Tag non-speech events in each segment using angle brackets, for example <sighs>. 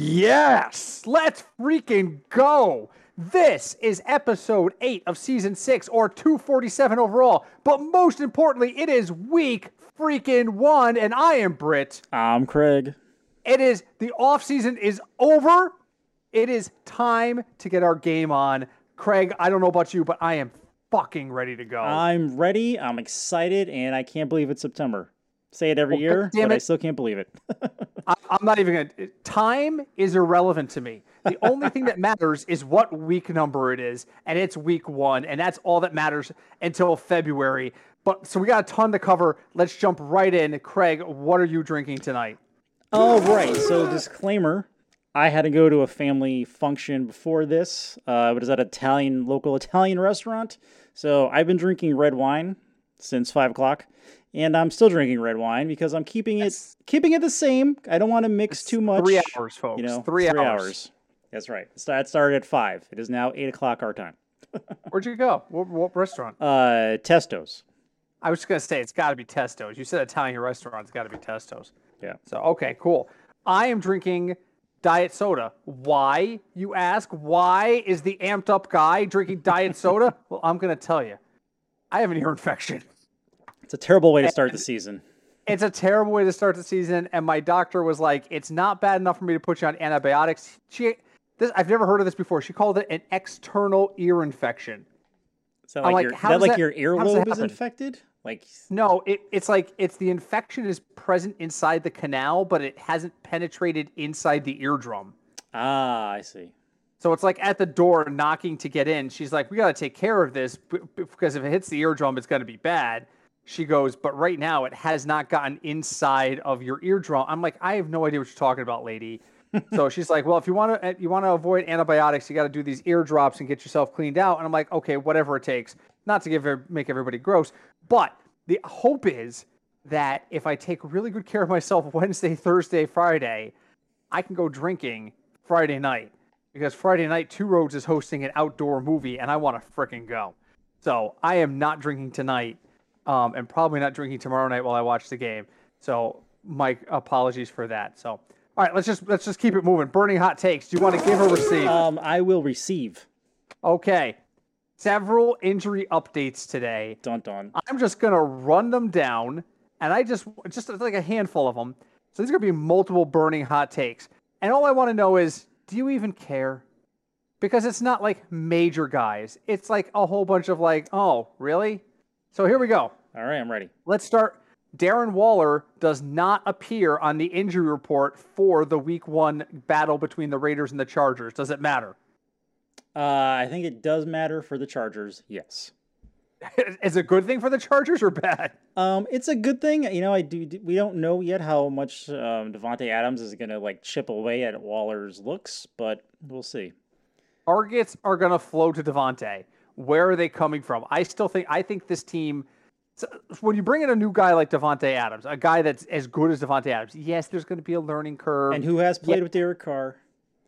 Yes. Let's freaking go. This is episode 8 of season 6 or 247 overall. But most importantly, it is week freaking 1 and I am Britt. I'm Craig. It is the off season is over. It is time to get our game on. Craig, I don't know about you, but I am fucking ready to go. I'm ready. I'm excited, and I can't believe it's September. Say it every Well, year, damn but I still can't believe it. <laughs> I, I'm not even gonna. Time is irrelevant to me. The only thing that matters is what week number it is, and it's week one, and that's all that matters until February. But so we got a ton to cover. Let's jump right in. Craig, what are you drinking tonight? All right. So disclaimer: I had to go to a family function before this. Uh, it was at an Italian local Italian restaurant. So I've been drinking red wine since five o'clock, and I'm still drinking red wine because I'm keeping it keeping it the same. I don't want to mix too much. Three hours, folks. You know, three, three hours. That's right. That started at five. It is now eight o'clock our time. <laughs> Where'd you go? What, what restaurant? Uh, Testos. I was just gonna say it's got to be Testo's. You said Italian restaurant. It's got to be Testo's. Yeah. So okay, cool. I am drinking diet soda. Why, you ask? Why is the amped up guy drinking diet soda? <laughs> well, I'm gonna tell you. I have an ear infection. It's a terrible way to start the season. It's a terrible way to start the season, and my doctor was like, "It's not bad enough for me to put you on antibiotics." She, this, I've never heard of this before. She called it an external ear infection. So like, like, your, how is that like that- your earlobe is infected? Like, No, it, it's like it's the infection is present inside the canal, but it hasn't penetrated inside the eardrum. ah, I see. So it's like at the door knocking to get in. She's like, "We got to take care of this because if it hits the eardrum, it's going to be bad." She goes, "But right now, it has not gotten inside of your eardrum." I'm like, "I have no idea what you're talking about, lady." <laughs> so she's like, "Well, if you want to, eh, you want to avoid antibiotics, you got to do these ear drops and get yourself cleaned out." And I'm like, "Okay, whatever it takes." Not to give make everybody gross, but the hope is that if I take really good care of myself <laughs> Wednesday, Thursday, Friday, I can go drinking Friday night because Friday night Two Roads is hosting an outdoor movie and I want to frickin' go. So I am not drinking tonight, um, and probably not drinking tomorrow night while I watch the game. So my apologies for that. So all right, let's just let's just keep it moving. Burning hot takes. Do you want to give or receive? Um, I will receive. Okay. Several injury updates today. Dun dun. I'm just gonna run them down, and I just just like a handful of them. So these are gonna be multiple burning hot takes, and all I want to know is, do you even care? Because it's not like major guys. It's like a whole bunch of like, oh, really? So here we go. All right, I'm ready. Let's start. Darren Waller does not appear on the injury report for the Week One battle between the Raiders and the Chargers. Does it matter? Uh, I think it does matter for the Chargers. Yes. <laughs> is it a good thing for the Chargers or bad? Um, it's a good thing. You know, I do. We don't know yet how much um, Davante Adams is gonna like chip away at Waller's looks, but we'll see. targets are going to flow to Davante. Where are they coming from? I still think I think this team. So when you bring in a new guy like Davante Adams, a guy that's as good as Davante Adams, yes, there's going to be a learning curve. And who has played with Derek Carr?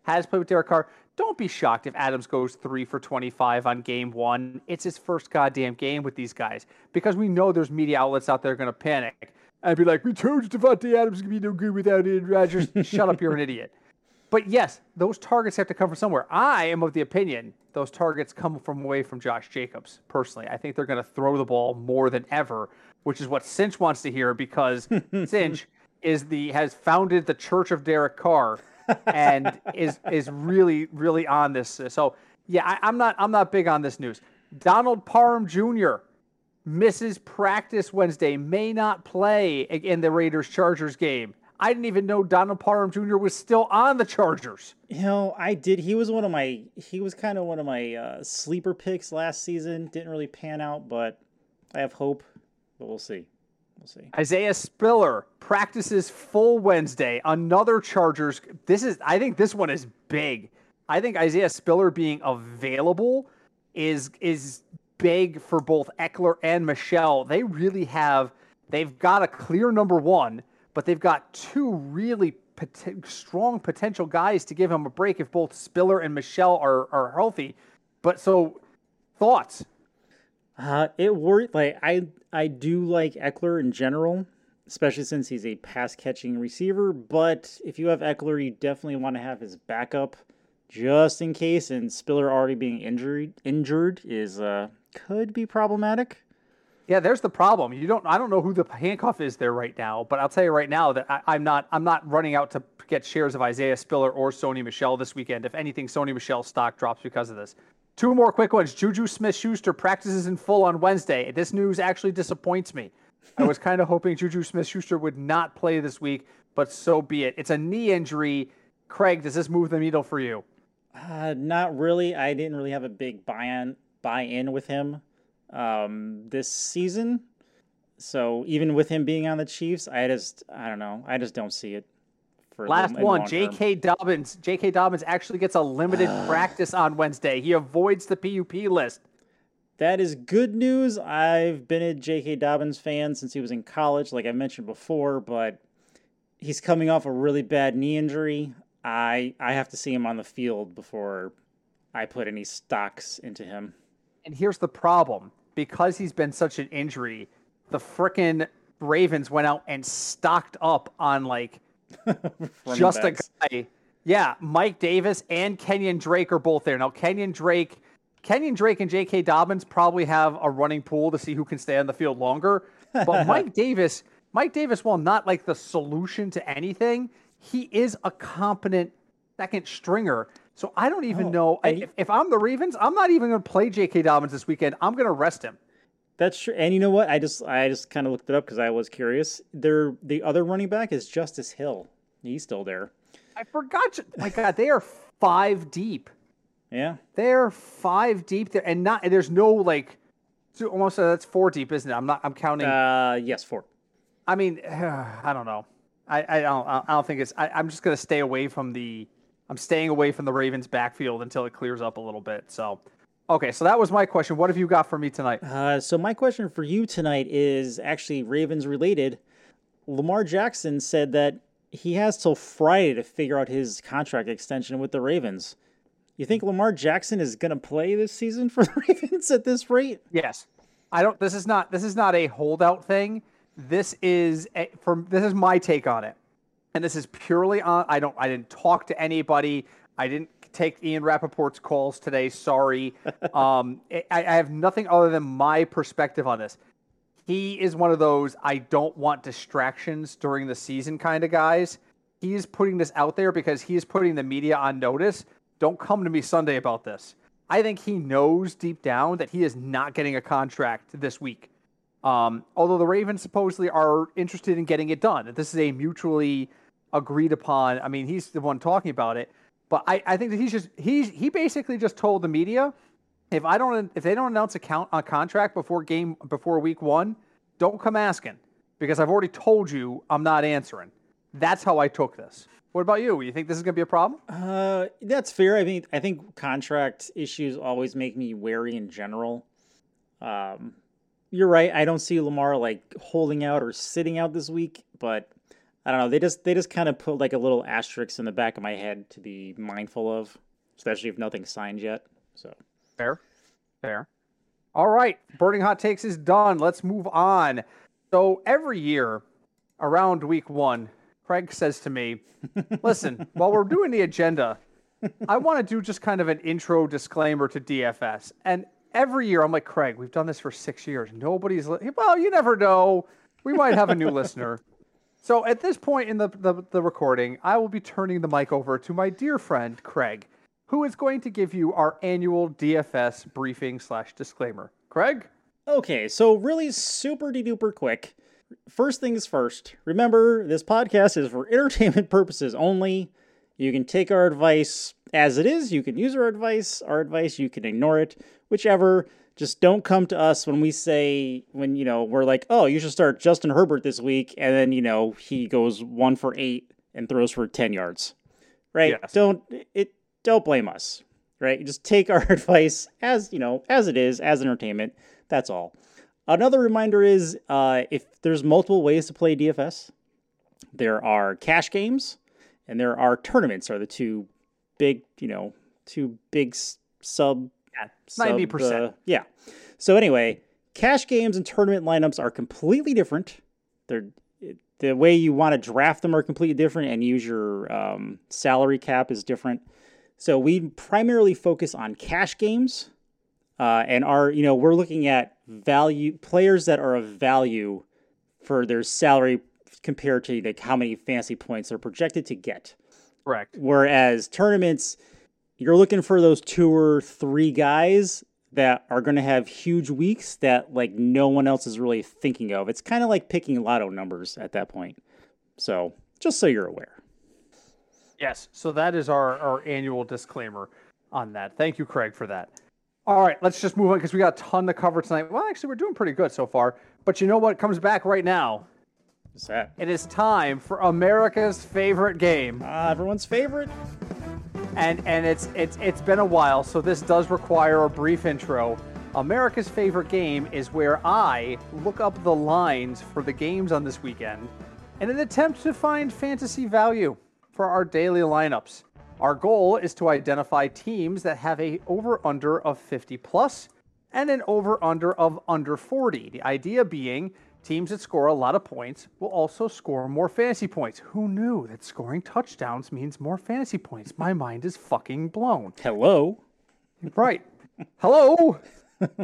has played with Derek Carr? Don't be shocked if Adams goes three for 25 on game one. It's his first goddamn game with these guys because we know there's media outlets out there going to panic and be like, "We told you Davante Adams is going to be no good without Aaron Rodgers." <laughs> Shut up, you're an idiot. But yes, those targets have to come from somewhere. I am of the opinion those targets come from away from Josh Jacobs. Personally, I think they're going to throw the ball more than ever, which is what Cinch wants to hear because <laughs> Cinch is the has founded the Church of Derek Carr and is is really really on this. So yeah, I, I'm not I'm not big on this news. Donald Parham Jr. misses practice Wednesday, may not play in the Raiders Chargers game. I didn't even know Donald Parham Jr. was still on the Chargers. You know, I did. He was one of my. He was kind of one of my uh, sleeper picks last season. Didn't really pan out, but I have hope. But we'll see. We'll see. Isaiah Spiller practices full Wednesday. Another Chargers. This is I think this one is big. I think Isaiah Spiller being available is is big for both Ekeler and Michel. They really have they've got a clear number 1, but they've got two really pot- strong potential guys to give him a break if both Spiller and Michel are are healthy. But so thoughts? Uh, it worried. Like I, I do like Ekeler in general. especially since he's a pass catching receiver. But if you have Ekeler, you definitely want to have his backup just in case. And Spiller already being injured injured is uh, could be problematic. Yeah, there's the problem. You don't. I don't know who the handcuff is there right now, but I'll tell you right now that I, am not. I'm not running out to get shares of Isaiah Spiller or Sony Michel this weekend. If anything, Sony Michel stock drops because of this. Two more quick ones. Juju Smith Schuster practices in full on Wednesday. This news actually disappoints me. I was kind of hoping Juju Smith Schuster would not play this week, but so be it. It's a knee injury. Craig, does this move the needle for you? Uh, not really. I didn't really have a big buy in buy in with him um, this season. So even with him being on the Chiefs, I just I don't know. I just don't see it. For Last one, J.K. Dobbins. J.K. Dobbins actually gets a limited <sighs> practice on Wednesday. He avoids the PUP list. That is good news. I've been a J.K. Dobbins fan since he was in college, like I mentioned before, but he's coming off a really bad knee injury. I I have to see him on the field before I put any stocks into him. And here's the problem because he's been such an injury, the frickin' Ravens went out and stocked up on like <laughs> just backs. a guy. Yeah, Mike Davis and Kenyon Drake are both there. Now, Kenyon Drake, Kenyon Drake and J.K. Dobbins probably have a running pool to see who can stay on the field longer. But <laughs> Mike Davis, Mike Davis, while not like the solution to anything, he is a competent second stringer. So I don't even oh, know if, if, I'm the Ravens, I'm not even going to play J.K. Dobbins this weekend. I'm going to rest him. That's true. And you know what? I just I just kind of looked it up because I was curious. There, the other running back is Justice Hill. He's still there. I forgot. My God, they are five deep. Yeah, they're five deep there, and not. And there's no like, almost uh, that's four deep, isn't it? I'm not. I'm counting. Uh, yes, four. I mean, uh, <sighs> I don't know. I, I don't. I don't think it's. I, I'm just gonna stay away from the I'm staying away from the Ravens backfield until it clears up a little bit. So, okay, so that was my question. What have you got for me tonight? Uh, so my question for you tonight is actually Ravens related. Lamar Jackson said that he has till Friday to figure out his contract extension with the Ravens. You think Lamar Jackson is going to play this season for <laughs> the Ravens at this rate? Yes. I don't this is not this is not a holdout thing. This is a, from this is my take on it and this is purely on. I don't. I didn't talk to anybody. I didn't take Ian Rapoport's calls today. Sorry. <laughs> um, I, I have nothing other than my perspective on this. He is one of those I don't want distractions during the season kind of guys. He is putting this out there because he is putting the media on notice. Don't come to me Sunday about this. I think he knows deep down that he is not getting a contract this week. Um, although the Ravens supposedly are interested in getting it done. This is a mutually agreed upon. I mean, he's the one talking about it, but I, I think that he's just he's he basically just told the media if I don't if they don't announce a count a contract before game before week one, don't come asking because I've already told you I'm not answering. That's how I took this. What about you? You think this is going to be a problem? Uh, that's fair. I mean, I think contract issues always make me wary in general. Um, you're right. I don't see Lamar like holding out or sitting out this week, but I don't know. They just they just kind of put like a little asterisk in the back of my head to be mindful of, especially if nothing's signed yet. So fair, fair. All right, burning hot takes is done. Let's move on. So every year around week one, Craig says to me, <laughs> "Listen, while we're doing the agenda, I want to do just kind of an intro disclaimer to DFS." And every year, I'm like, "Craig, we've done this for six years. Nobody's li-. well. You never know. We might have a new listener." So at this point in the, the, the, recording, I will be turning the mic over to my dear friend Craig, who is going to give you our annual DFS briefing slash disclaimer. Craig? Okay, so really super duper quick. First things first, remember this podcast is for <laughs> entertainment purposes only. You can take our advice as it is, you can use our advice, our advice, you can ignore it, whichever. Just don't come to us when we say when you know we're like, oh, you should start Justin Herbert this week, and then you know he goes one for eight and throws for ten yards, right? Yes. Don't it? Don't blame us, right? Just take <laughs> our advice as you know as it is as entertainment. That's all. Another reminder is uh, if there's multiple ways to play DFS, there are cash games and there are tournaments. Are the two big you know two big sub ninety percent. Uh, yeah. So anyway, cash games and tournament lineups are completely different. They're the way you want to draft them are completely different, and use your um, salary cap is different. So we primarily focus on cash games, uh, and are you know we're looking at value players that are of value for their salary compared to like how many fancy points they're projected to get. Correct. Whereas tournaments, you're looking for those two or three guys that are going to have huge weeks that like no one else is really thinking of. It's kind of like picking lotto numbers at that point. So just so you're aware. Yes. So that is our, our annual disclaimer on that. Thank you, Craig, for that. All right, let's just move on because we got a ton to cover tonight. Well, actually, we're doing pretty good so far. But you know what comes back right now? What's that? It is time for America's favorite game. Uh, everyone's favorite. And and it's it's it's been a while, so this does require a brief intro. America's favorite game is where I look up the lines for the games on this weekend in an attempt to find fantasy value for our daily lineups. Our goal is to identify teams that have a over under of 50 plus and an over under of under 40. The idea being teams that score a lot of points will also score more fantasy points. Who knew that scoring touchdowns means more fantasy points? My mind is fucking blown. Hello. Right. Hello.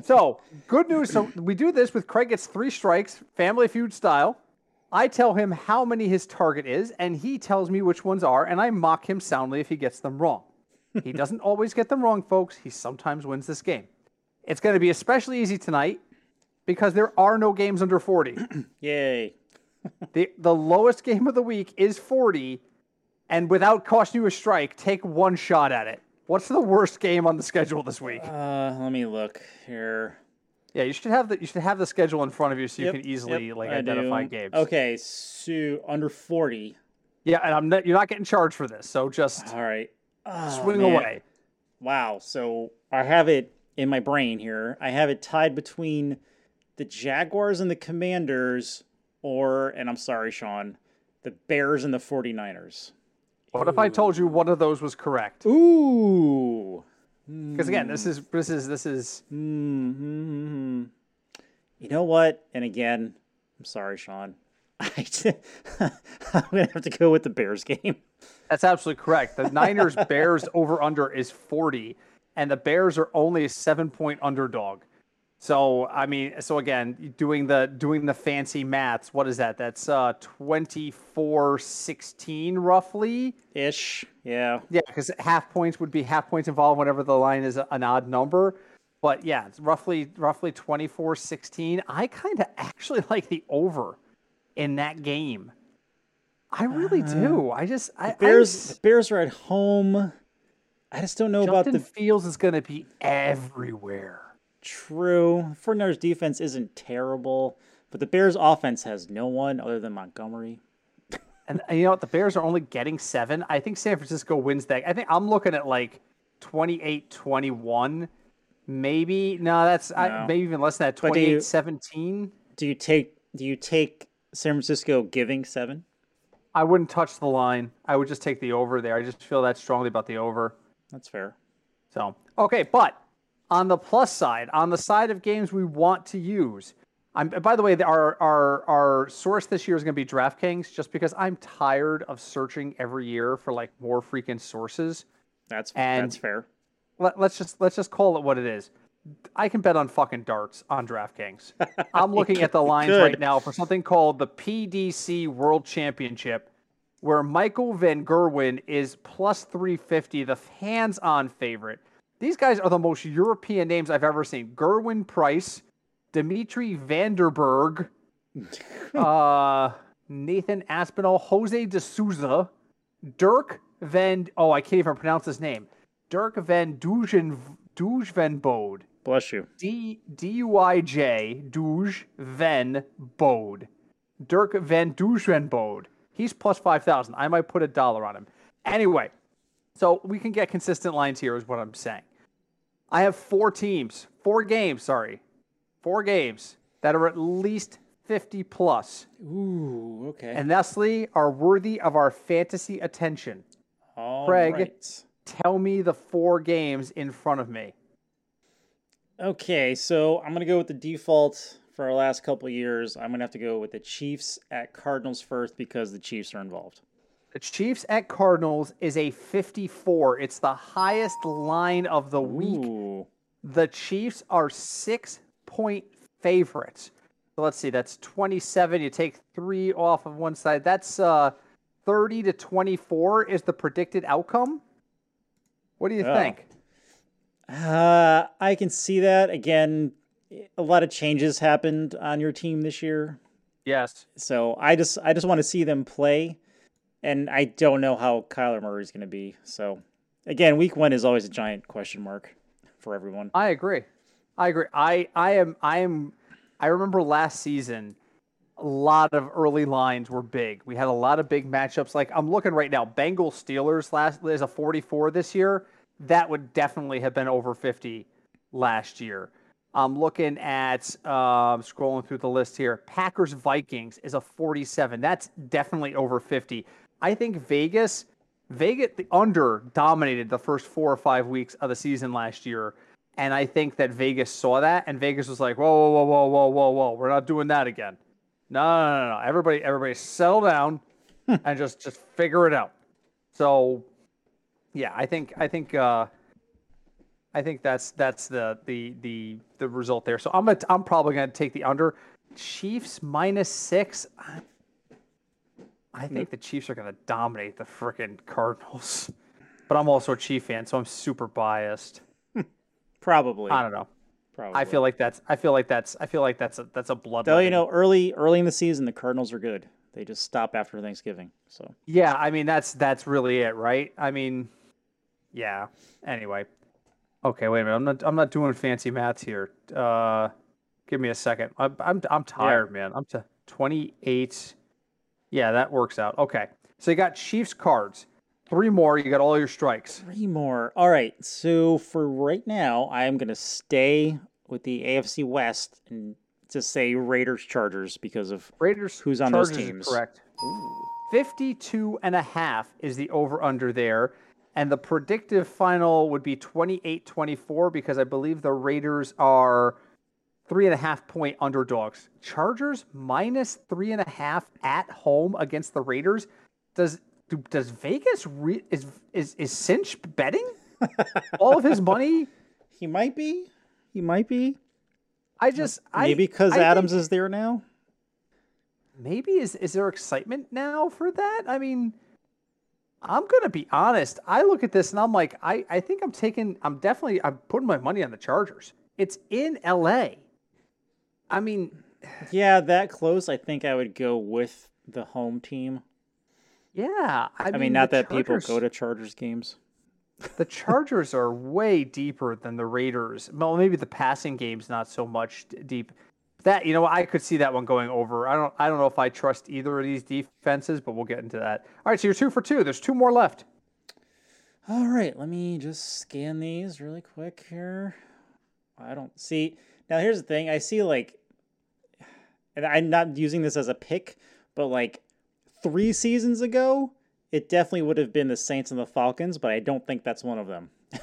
so, good news. So, we do this with Craig gets three strikes, family feud style. I tell him how many his target is, and he tells me which ones are, and I mock him soundly if he gets them wrong. he doesn't always get them wrong, folks. He sometimes wins this game. It's going to be especially easy tonight because there are no games under 40. <clears throat> Yay. <laughs> the the lowest game of the week is 40, and without costing you a strike, take one shot at it. What's the worst game on the schedule this week? Uh, let me look here. Yeah, you should have the you should have the schedule in front of you so you can easily yep, like I identify do. games. Okay, so under 40. Yeah, and I'm not, you're not getting charged for this, so just All right. Oh, swing man. away. Wow. So I have it in my brain here. I have it tied between the Jaguars and the Commanders, or, and I'm sorry, Sean, the Bears and the 49ers. What if I told you one of those was correct? Ooh. Because again, this is this is this is hmm You know what? And again, I'm sorry, Sean. <laughs> I, <laughs> I'm going to have to go with the Bears game. that's absolutely correct. The Niners Bears over under is 40, and the Bears are only a seven point underdog. So I mean, so again, doing the doing the fancy maths, what is that? That's uh 24-16 roughly. Ish. Yeah. Yeah, because half points would be half points involved whenever the line is an odd number. But yeah, it's roughly roughly 24-16. I kind of actually <laughs> like the over in that game. I really do. I just I, Bears, I, Bears are at home. I just don't know about the Fields is going to be everywhere. True. 49ers defense isn't terrible, but the Bears offense has no one other than Montgomery. And, and you know what? The Bears are only getting seven. I think San Francisco wins that. I think I'm looking at like 28-21. Maybe no, that's I, maybe even less than that. But 28-17. Do you take do you take San Francisco giving 7? I wouldn't touch the line. I would just take the over there. I just feel that strongly about the over. That's fair. So, okay, but on the plus side, on the side of games we want to use, I'm by the way, our our our source this year is going to be DraftKings just because I'm tired of searching every year for like more freaking sources. That's And- that's fair. Let, let's just let's just call it what it is. I can bet on fucking darts on DraftKings. <laughs> I'm looking at the lines could. right now for something called the PDC World Championship, where Michael Van Gerwen is plus 350, the hands-on favorite. These guys are the most European names I've ever seen. Gerwyn Price, Dimitri Van den Bergh, <laughs> uh, Nathan Aspinall, Jose De Souza, Dirk Van. Oh, I can't even pronounce his name. Dirk Van Dujen Duijvenbode. Bless you. D D U I J Duj Ven Bode. Dirk Van Duijvenbode. He's plus five thousand. I might put a dollar on him. Anyway, so we can get consistent lines here, is what I'm saying. I have four teams, four games, sorry, four games that are at least 50 plus, Ooh, okay. and thusly are worthy of our fantasy attention. All Craig. right. Tell me the four games in front of me. Okay, so I'm gonna go with the default for our last couple of years, I'm gonna have to go with the Chiefs at Cardinals first because the Chiefs are involved. The Chiefs at Cardinals is a 54. It's the highest line of the week. Ooh. The Chiefs are six point favorites. So let's see, that's 27. You take three off of one side. That's uh, 30 to 24 is the predicted outcome. What do you Oh. think? Uh, I can see that. Again, a lot of changes happened on your team this year. Yes. So I just I just want to see them play. And I don't know how Kyler Murray is gonna be. So again, week one is always a giant question mark for everyone. I agree. I agree. I I am I am I remember last season a lot of early lines were big. We had a lot of big matchups. Like I'm looking right now, Bengals Steelers last is a 44 this year. That would definitely have been over 50 last year. I'm looking at um, scrolling through the list here. Packers Vikings is a 47. That's definitely over 50. I think Vegas, Vegas, the under dominated the first four or five weeks of the season last year, and I think that Vegas saw that, and Vegas was like, "Whoa, whoa, whoa, whoa, whoa, whoa, whoa, we're not doing that again." No, no, no, no. Everybody, everybody, settle down and just just figure it out. So, yeah, I think I think uh, I think that's that's the the the the result there. So I'm gonna, I'm probably gonna take the under. Chiefs minus six. I, I think the Chiefs are gonna dominate the freaking Cardinals. But I'm also a Chief fan, so I'm super biased. Probably. I don't know. Probably. I feel like that's I feel like that's I feel like that's a that's a blood. Though you know, early early in the season, the Cardinals are good. They just stop after Thanksgiving. So Yeah, I mean that's that's really it, right? I mean, yeah. Anyway, okay, wait a minute. I'm not I'm not doing fancy maths here. Uh, give me a second. I'm I'm, I'm tired, man. I'm to 28. Yeah, that works out. Okay, so you got Chiefs cards. Three more. You got all your strikes. three more. All right. So for right now, I am gonna stay with the AFC West and just say Raiders Chargers because of Raiders. Who's on those Chargers is teams? Correct. 52 and a half is the over under there. And the predictive final would be 28 24 because I believe the Raiders are three and a half point underdogs. Chargers minus three and a half at home against the Raiders. Does does Vegas re, is is is Cinch betting <laughs> all of his money? he might be. He might be. I just I Maybe because I Adams think- is there now. maybe is is there excitement now for that? I mean, I'm gonna be honest. I look at this and I'm like, I I think I'm taking. I'm definitely. I'm putting my money on the Chargers. It's in L.A. I mean, Yeah, that close. I think I would go with the home team. yeah. I, I mean, not the that people go to Chargers games. the Chargers are way deeper than the Raiders. Well, maybe the passing game's not so much deep. That you know, I could see that one going over. I don't. I don't know if I trust either of these defenses, but we'll get into that. All right, so you're two for two. There's two more left. All right, let me just scan these really quick here. I don't see. Now, here's the thing I see like, and I'm not using this as a pick, but like three seasons ago, it definitely would have been the Saints and the Falcons, but I don't think that's one of them. <laughs>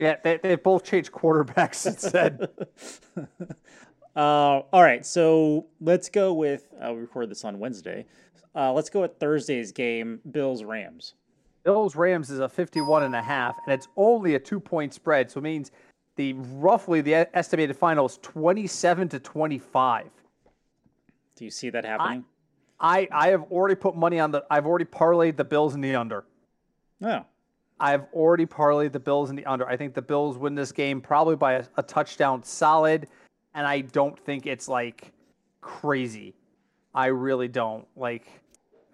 Yeah, they they both changed quarterbacks <laughs> since then. <laughs> Uh, all right, so let's go with. Uh, we record this on Wednesday. Uh, let's go with Thursday's game, Bills Rams. Bills Rams is a 51 and a half, and it's only a two point spread, so it means the roughly the estimated final is 27 to 25. Do you see that happening? I I have already put money on the. I've already parlayed the Bills in the under. oh, I've already parlayed the Bills in the under. I think the Bills win this game probably by a, a touchdown solid, and I don't think it's like crazy. I really don't. Like,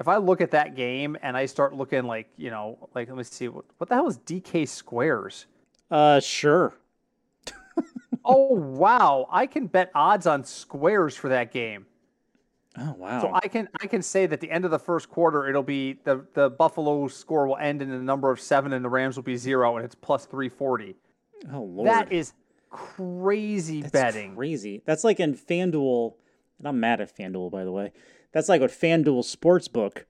if I look at that game and I start looking like, you know, like, let me see, what, what the hell is DK squares? uh, sure. <laughs> Oh, wow. I can bet odds on squares for that game. Oh wow. So I can I can say that the end of the first quarter it'll be the the Buffalo score will end in a number of seven and the Rams will be zero and it's plus three forty. oh lord. That is crazy That's betting. crazy. That's like in FanDuel, and I'm mad at FanDuel by the way. That's like with FanDuel Sportsbook,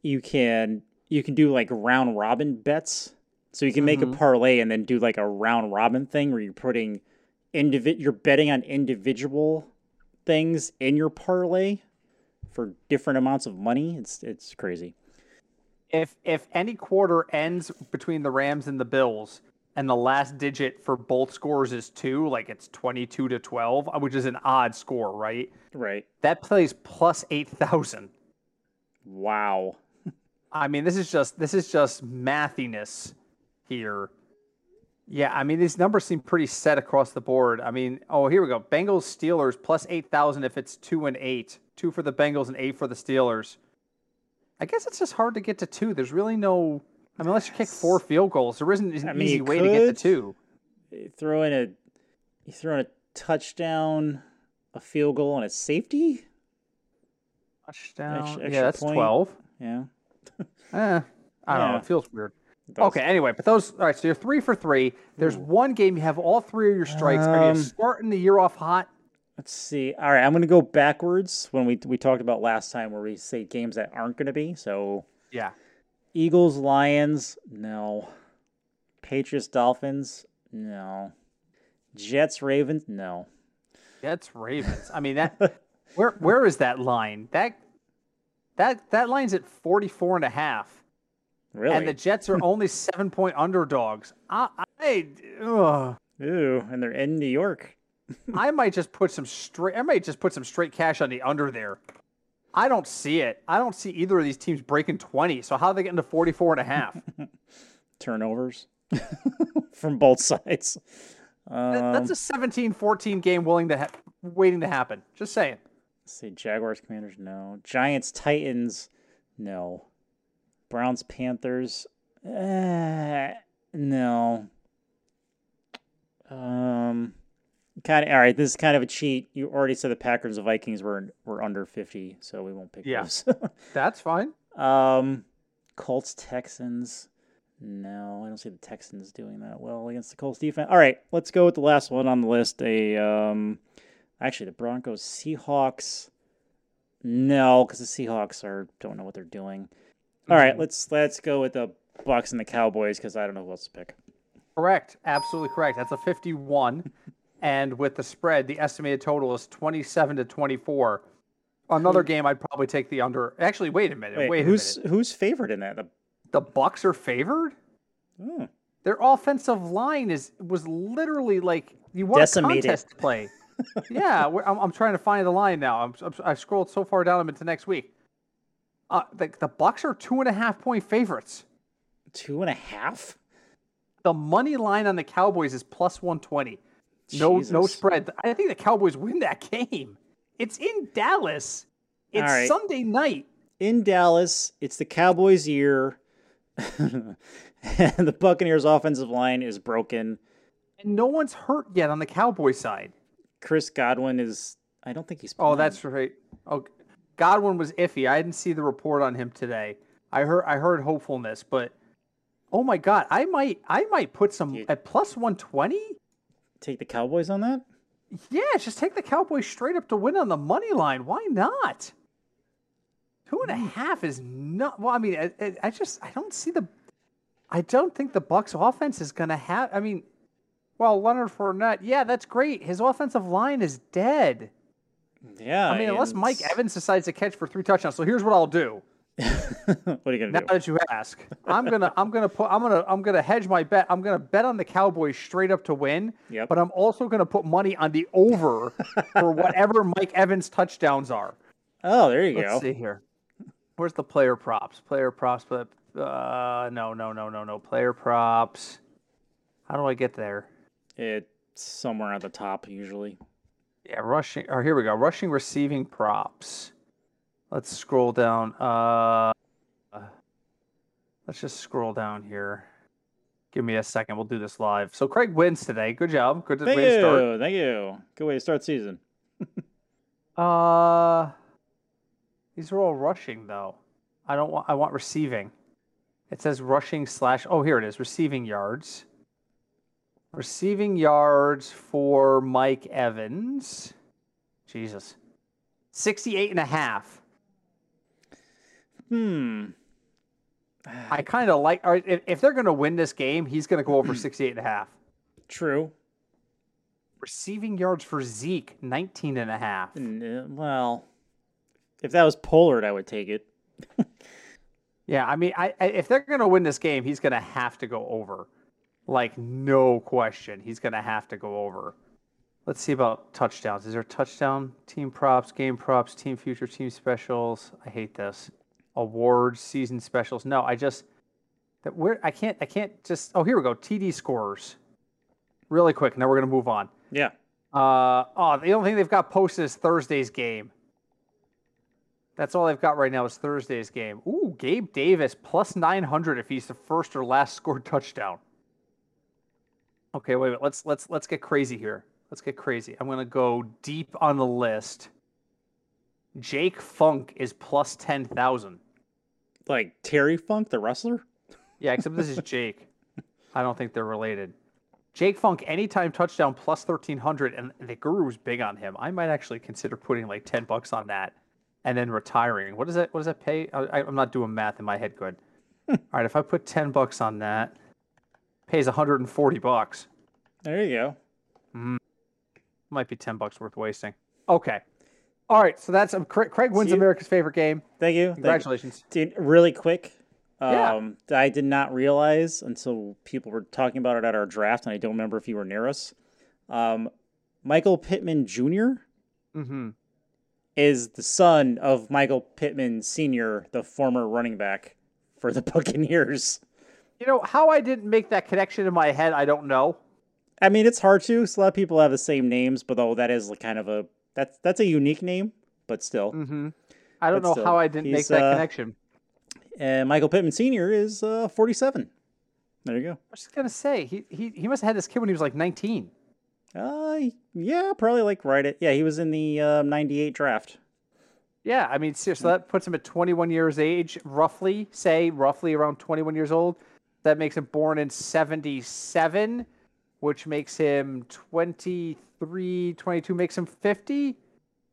you can you can do like round robin bets. So you can make a mm-hmm. parlay and then do like a round robin thing where you're putting individ you're betting on individual things in your parlay for different amounts of money. It's it's crazy. If if any quarter ends between the Rams and the Bills, and the last digit for both scores is two, like it's twenty-two to twelve, uh, which is an odd score, right? Right. That plays plus eight thousand. Wow. I mean, this is just this is just mathiness here. Yeah, I mean these numbers seem pretty set across the board. I mean, oh here we go. Bengals Steelers plus eight thousand if it's two and eight. Two for the Bengals and eight for the Steelers. I guess it's just hard to get to two. There's really no I mean unless you kick four field goals, there isn't an I mean, easy way to get to two. Throw in a you throw in a touchdown, a field goal, and a safety. Touchdown. Extra- yeah, that's point. twelve. Yeah. <laughs> Eh, I don't know. It feels weird. does. Okay, anyway, but those all right, so you're three for three. There's one game you have all three of your strikes. Are Um, you starting the year off hot? Let's see. All right, I'm going to go backwards when we we talked about last time where we say games that aren't going to be. So Yeah. Eagles, Lions, no. Patriots, Dolphins, no. Jets, Ravens, no. Jets, Ravens. I mean that <laughs> where where is that line? That that that line's at 44 and a half. Really? And the Jets are only 7 point underdogs. I I ugh. Ooh, and they're in New York. I might just put some straight I might just put some straight cash on the under there. I don't see it. I don't see either of these teams breaking 20. So how are they getting to 44 and a half? <laughs> Turnovers <laughs> from both sides. Um, That's a 17-14 game willing to ha- waiting to happen. Just saying. Let's see, Jaguars, Commanders, no. Giants, Titans, no. Browns, Panthers, eh, no. Um, kind of all right. This is kind of a cheat. You already said the Packers and Vikings were were under fifty, so we won't pick Yeah. those. <laughs> That's fine. um, Colts, Texans. No, I don't see the Texans doing that well against the Colts defense. All right, let's go with the last one on the list. A um, actually the Broncos, Seahawks. No, because the Seahawks are don't know what they're doing. All right, Mhm. let's let's go with the Bucks and the Cowboys because I don't know who else to pick. Correct. Absolutely correct. That's a 51. And with the spread, the estimated total is 27 to 24. Another game I'd probably take the under. Actually, wait a minute. Wait, Wait, who's minute. who's favored in that? The, The Bucks are favored? oh, Their offensive line is was literally like you want Decimated. a contest play. <laughs> yeah, we're- I'm, I'm trying to find the line now. I'm, I'm, I scrolled so far down into next week. Uh, the, the Bucks are two and a half point favorites. two and a half. The money line on the Cowboys is plus 120. No, no Jesus. spread. I think the Cowboys win that <laughs> game. It's in Dallas. It's right. Sunday night. in Dallas. It's the Cowboys' year. <laughs> and the Buccaneers' offensive line is broken. And no one's hurt yet on the Cowboys side. Chris Godwin is. I don't think he's. Oh, that's right. Oh, Godwin was iffy. I didn't see the report on him today. I heard I heard hopefulness, but oh my god, I might I might put some Dude. at plus 120. Take the Cowboys on that. Yeah, just take the Cowboys straight up to win on the money line. Why not? Two and a hmm. half is not. Well, I mean, I, I- I just I don't see the. I don't think the Bucks offense is going to have. I mean, well, Leonard Fournette, yeah, that's great. His offensive line is dead. Yeah. I mean, unless Mike Evans decides to catch for three touchdowns. So here's what I'll do. <laughs> what are you gonna Now do? Now that you ask, I'm gonna I'm gonna put I'm gonna I'm gonna hedge my bet. I'm gonna bet on the Cowboys straight up to win. Yep. But I'm also gonna put money on the over for <laughs> whatever Mike Evans touchdowns are. Oh, there you go. Let's see here. Where's the player props? Player props, but uh, no, no, no, no, no. Player props. How do I get there? It's somewhere at the top usually. Yeah, rushing. Or here we go. Rushing, receiving props. Let's scroll down. Uh, let's just scroll down here. Give me a second. We'll do this live. So Craig wins today. Good job. Good Thank way to start. you. Thank you. Good way to start season. <laughs> Uh, these are all rushing though. I don't want. I want receiving. It says rushing slash. Oh, here it is. Receiving yards. Receiving yards for Mike Evans. Jesus. 68 and a half. Hmm. I kind of like. If, if they're going to win this game, he's going to go over <clears throat> 68 and a half. True. Receiving yards for Zeke, 19 and a half. Uh, Well, if that was Pollard, I would take it. <laughs> Yeah, I mean, I, I if they're going to win this game, he's going to have to go over. Like, no question. He's going to have to go over. Let's see about touchdowns. Is there touchdown, team props, game props, team future, team specials? I hate this. Awards, season specials. No, I just that where I can't I can't just Oh, here we go. TD scores. Really quick. Now we're going to move on. Yeah. Uh, oh, the only thing they've got posted is Thursday's game. That's all they've got right now is Thursday's game. Ooh, Gabe Davis plus 900 if he's the first or last scored touchdown. Okay, wait, wait. Let's let's let's get crazy here. Let's get crazy. I'm gonna go deep on the list. Jake Funk is plus 10,000. Like Terry Funk, the wrestler? Yeah, except this is Jake. <laughs> I don't think they're related. Jake Funk, anytime touchdown plus 1300, and the guru's big on him. I might actually consider putting like 10 bucks on that and then retiring. What does that, what does that pay? I, I'm not doing math in my head good. <laughs> All right, if I put 10 bucks on that, pays 140 bucks. There you go. Mm. Might be 10 bucks worth wasting. Okay. All right, so that's um, Craig, Craig wins America's favorite game. Thank you. Thank you. Congratulations. Dude, really quick. Yeah. Um, I did not realize until people were talking about it at our draft, and I don't remember if you were near us. Um, Michael Pittman Jr. Mm-hmm. is the son of Michael Pittman Sr., the former running back for the <laughs> Buccaneers. You know, how I didn't make that connection in my head, I don't know. I mean, it's hard to. 'cause a lot of people have the same names, but though that is like kind of a that's that's a unique name, but still. Mm-hmm. I don't But know still, how I didn't make that uh, connection. And Michael Pittman Sr. is uh, 47. There you go. I was just gonna say he he he must have had this kid when he was like 19. Uh, yeah, probably like right at yeah. He was in the uh, '98 draft. Yeah, I mean seriously, that puts him at 21 years age, roughly. Say roughly around 21 years old. That makes him born in 77, which makes him 23, 22, makes him 50.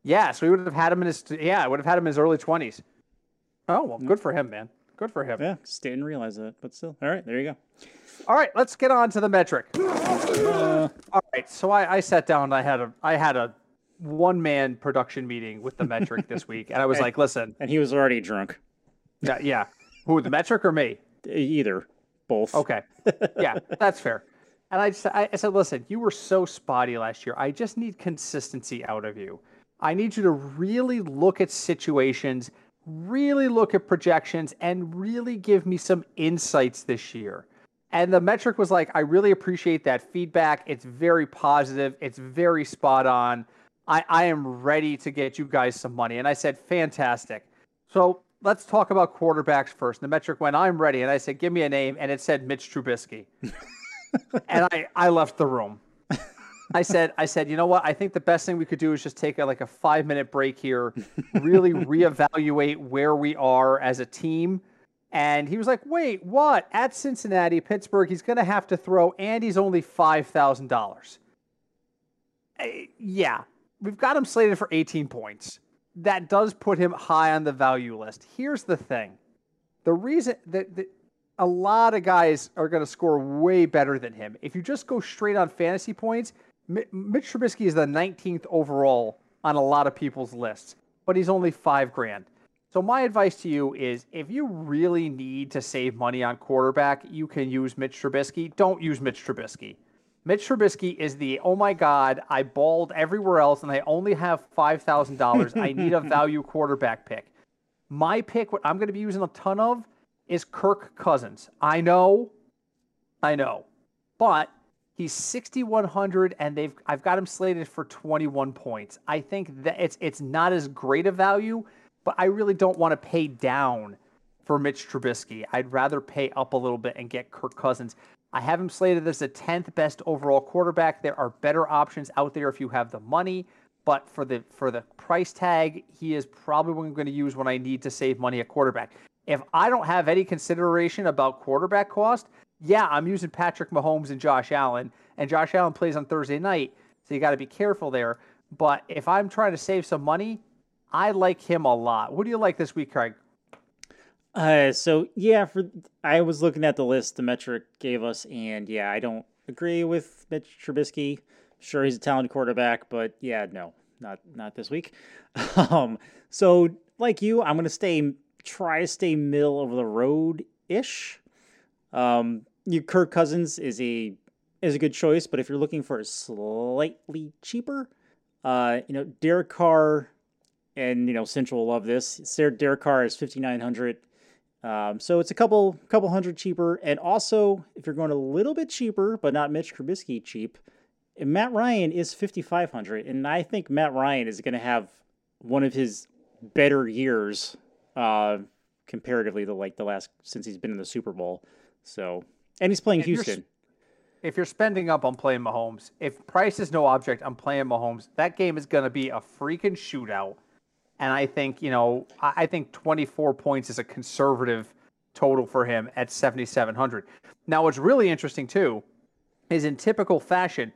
Yeah, so we would have had him in his yeah, I would have had him in his early 20s. Oh well, good for him, man. Good for him. Yeah, just didn't realize that, but still. All right, there you go. All right, let's get on to the metric. Uh, All right, so I, I sat down. And I had a I had a one man production meeting with the metric this <laughs> week, and I was like, listen, and he was already drunk. yeah, yeah, who the metric or me? Either, both. Okay, <laughs> yeah, that's fair. And I just I, said, listen, you were so spotty last year. I just need consistency out of you. I need you to really look at situations, really look at projections, and really give me some insights this year. And the metric was like, I really appreciate that feedback. It's very positive. It's very spot on. I, I am ready to get you guys some money. And I said, fantastic. So let's talk about quarterbacks first. The metric went, I'm ready. And I said, give me a name. And it said Mitch Trubisky. <laughs> and I, I left the room. I said, I said, you know what? I think the best thing we could do is just take a, like a five minute break here, really reevaluate where we are as a team. And he was like, wait, what? At Cincinnati, Pittsburgh, he's going to have to throw, and he's only $5,000. Eh, Yeah, we've got him slated for 18 points. That does put him high on the value list. Here's the thing the reason that, that a lot of guys are going to score way better than him. If you just go straight on fantasy points, Mi- Mitch Trubisky is the 19th overall on a lot of people's lists, but he's only five grand. So my advice to you is if you really need to save money on quarterback, you can use Mitch Trubisky. Don't use Mitch Trubisky. Mitch Trubisky is the oh my god, I balled everywhere else and I only have five thousand dollars. I need a <laughs> value quarterback pick. My pick, what I'm going to be using a ton of, is Kirk Cousins. I know, I know, but he's 6100 and they've I've got him slated for 21 points. I think that it's it's not as great a value, but I really don't want to pay down for Mitch Trubisky. I'd rather pay up a little bit and get Kirk Cousins. I have him slated as the 10th best overall quarterback. There are better options out there if you have the money, but for the for the price tag, he is probably going to use when I need to save money at quarterback. If I don't have any consideration about quarterback cost, yeah, I'm using Patrick Mahomes and Josh Allen, and Josh Allen plays on Thursday night, so you got to be careful there. But if I'm trying to save some money, I like him a lot. What do you like this week, Craig? Uh, so yeah, for I was looking at the list the metric gave us, and yeah, I don't agree with Mitch Trubisky. Sure, he's a talented quarterback, but yeah, no, not not this week. <laughs> um, so like you, I'm gonna stay try to stay middle of the road ish. Um, your Kirk Cousins is a is a good choice, but if you're looking for a slightly cheaper, uh, you know, Derek Carr and you know Central will love this. Derek Carr is 5900. Um, so it's a couple couple hundred cheaper, and also if you're going a little bit cheaper, but not Mitch Trubisky cheap, Matt Ryan is 5500, and I think Matt Ryan is going to have one of his better years uh, comparatively to like the last since he's been in the Super Bowl. So, and he's playing if Houston. You're, if you're spending up, I'm playing Mahomes. If price is no object, I'm playing Mahomes. That game is going to be a freaking shootout. And I think, you know, I think 24 points is a conservative total for him at 7,700. Now, what's really interesting too is in typical fashion,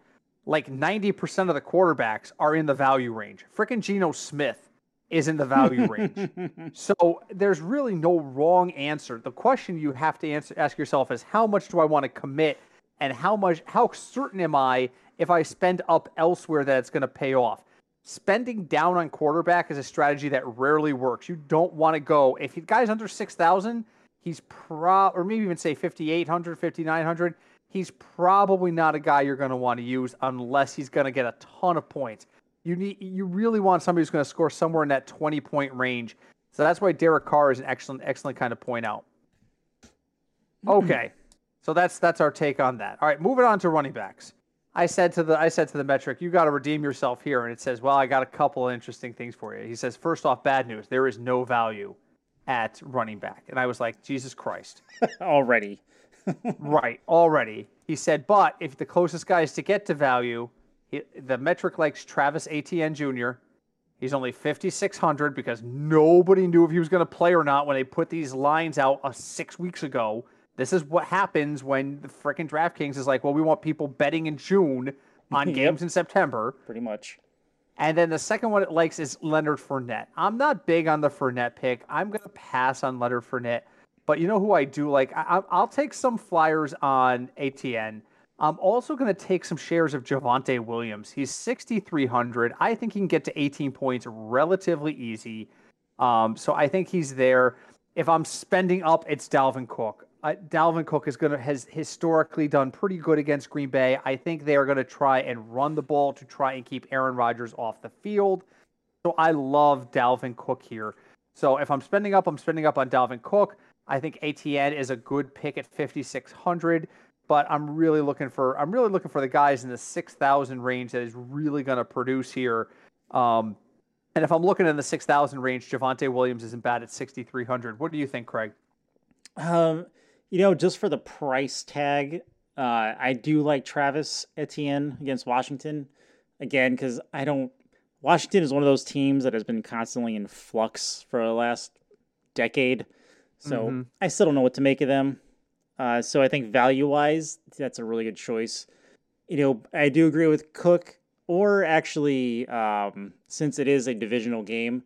like 90% of the quarterbacks are in the value range. Frickin' Geno Smith is in the value range. <laughs> So there's really no wrong answer. The question you have to answer, ask yourself is how much do I want to commit and how much how certain am I if I spend up elsewhere that it's going to pay off? Spending down on quarterback is a strategy that rarely works. You don't want to go if the guy's under 6,000, he's pro or maybe even say 5,800, 5,900, he's probably not a guy you're going to want to use unless he's going to get a ton of points. You need you really want somebody who's going to score somewhere in that 20 point range. So that's why Derek Carr is an excellent excellent kind of point out. Mm-hmm. Okay. so that's that's our take on that. All right, moving on to running backs. I said to the I said to the metric, you got to redeem yourself here, and it says, well, I got a couple of interesting things for you. He says, first off, bad news, there is no value at running back, and I was like, Jesus Christ, <laughs> already, <laughs> right, already. He said, but if the closest guy is to get to value, he, the metric likes Travis Etienne Jr. He's only 5,600 because nobody knew if he was going to play or not when they put these lines out uh, six weeks ago. This is what happens when the freaking DraftKings is like, well, we want people betting in June <laughs> on yep. games in September. Pretty much. And then the second one it likes is Leonard Fournette. I'm not big on the Fournette pick. I'm going to pass on Leonard Fournette. But you know who I do like? I, will take some flyers on Etienne. I'm also going to take some shares of Javonte Williams. He's 6,300. I think he can get to 18 points relatively easy. Um, so I think he's there. If I'm spending up, it's Dalvin Cook. Uh, Dalvin Cook is going to has historically done pretty good against Green Bay. I think they are going to try and run the ball to try and keep Aaron Rodgers off the field. So I love Dalvin Cook here. So if I'm spending up, I'm spending up on Dalvin Cook. I think Etienne is a good pick at 5600, but I'm really looking for I'm really looking for the guys in the 6000 range that is really going to produce here. Um, and if I'm looking in the 6000 range, Javonte Williams isn't bad at 6300. What do you think, Craig? Um, you know, just for the price tag, uh, I do like Travis Etienne against Washington again because I don't. Washington is one of those teams that has been constantly in flux for the last decade, so mm-hmm. I still don't know what to make of them. Uh, so I think value wise, that's a really good choice. You know, I do agree with Cook, or actually, um, since it is a divisional game,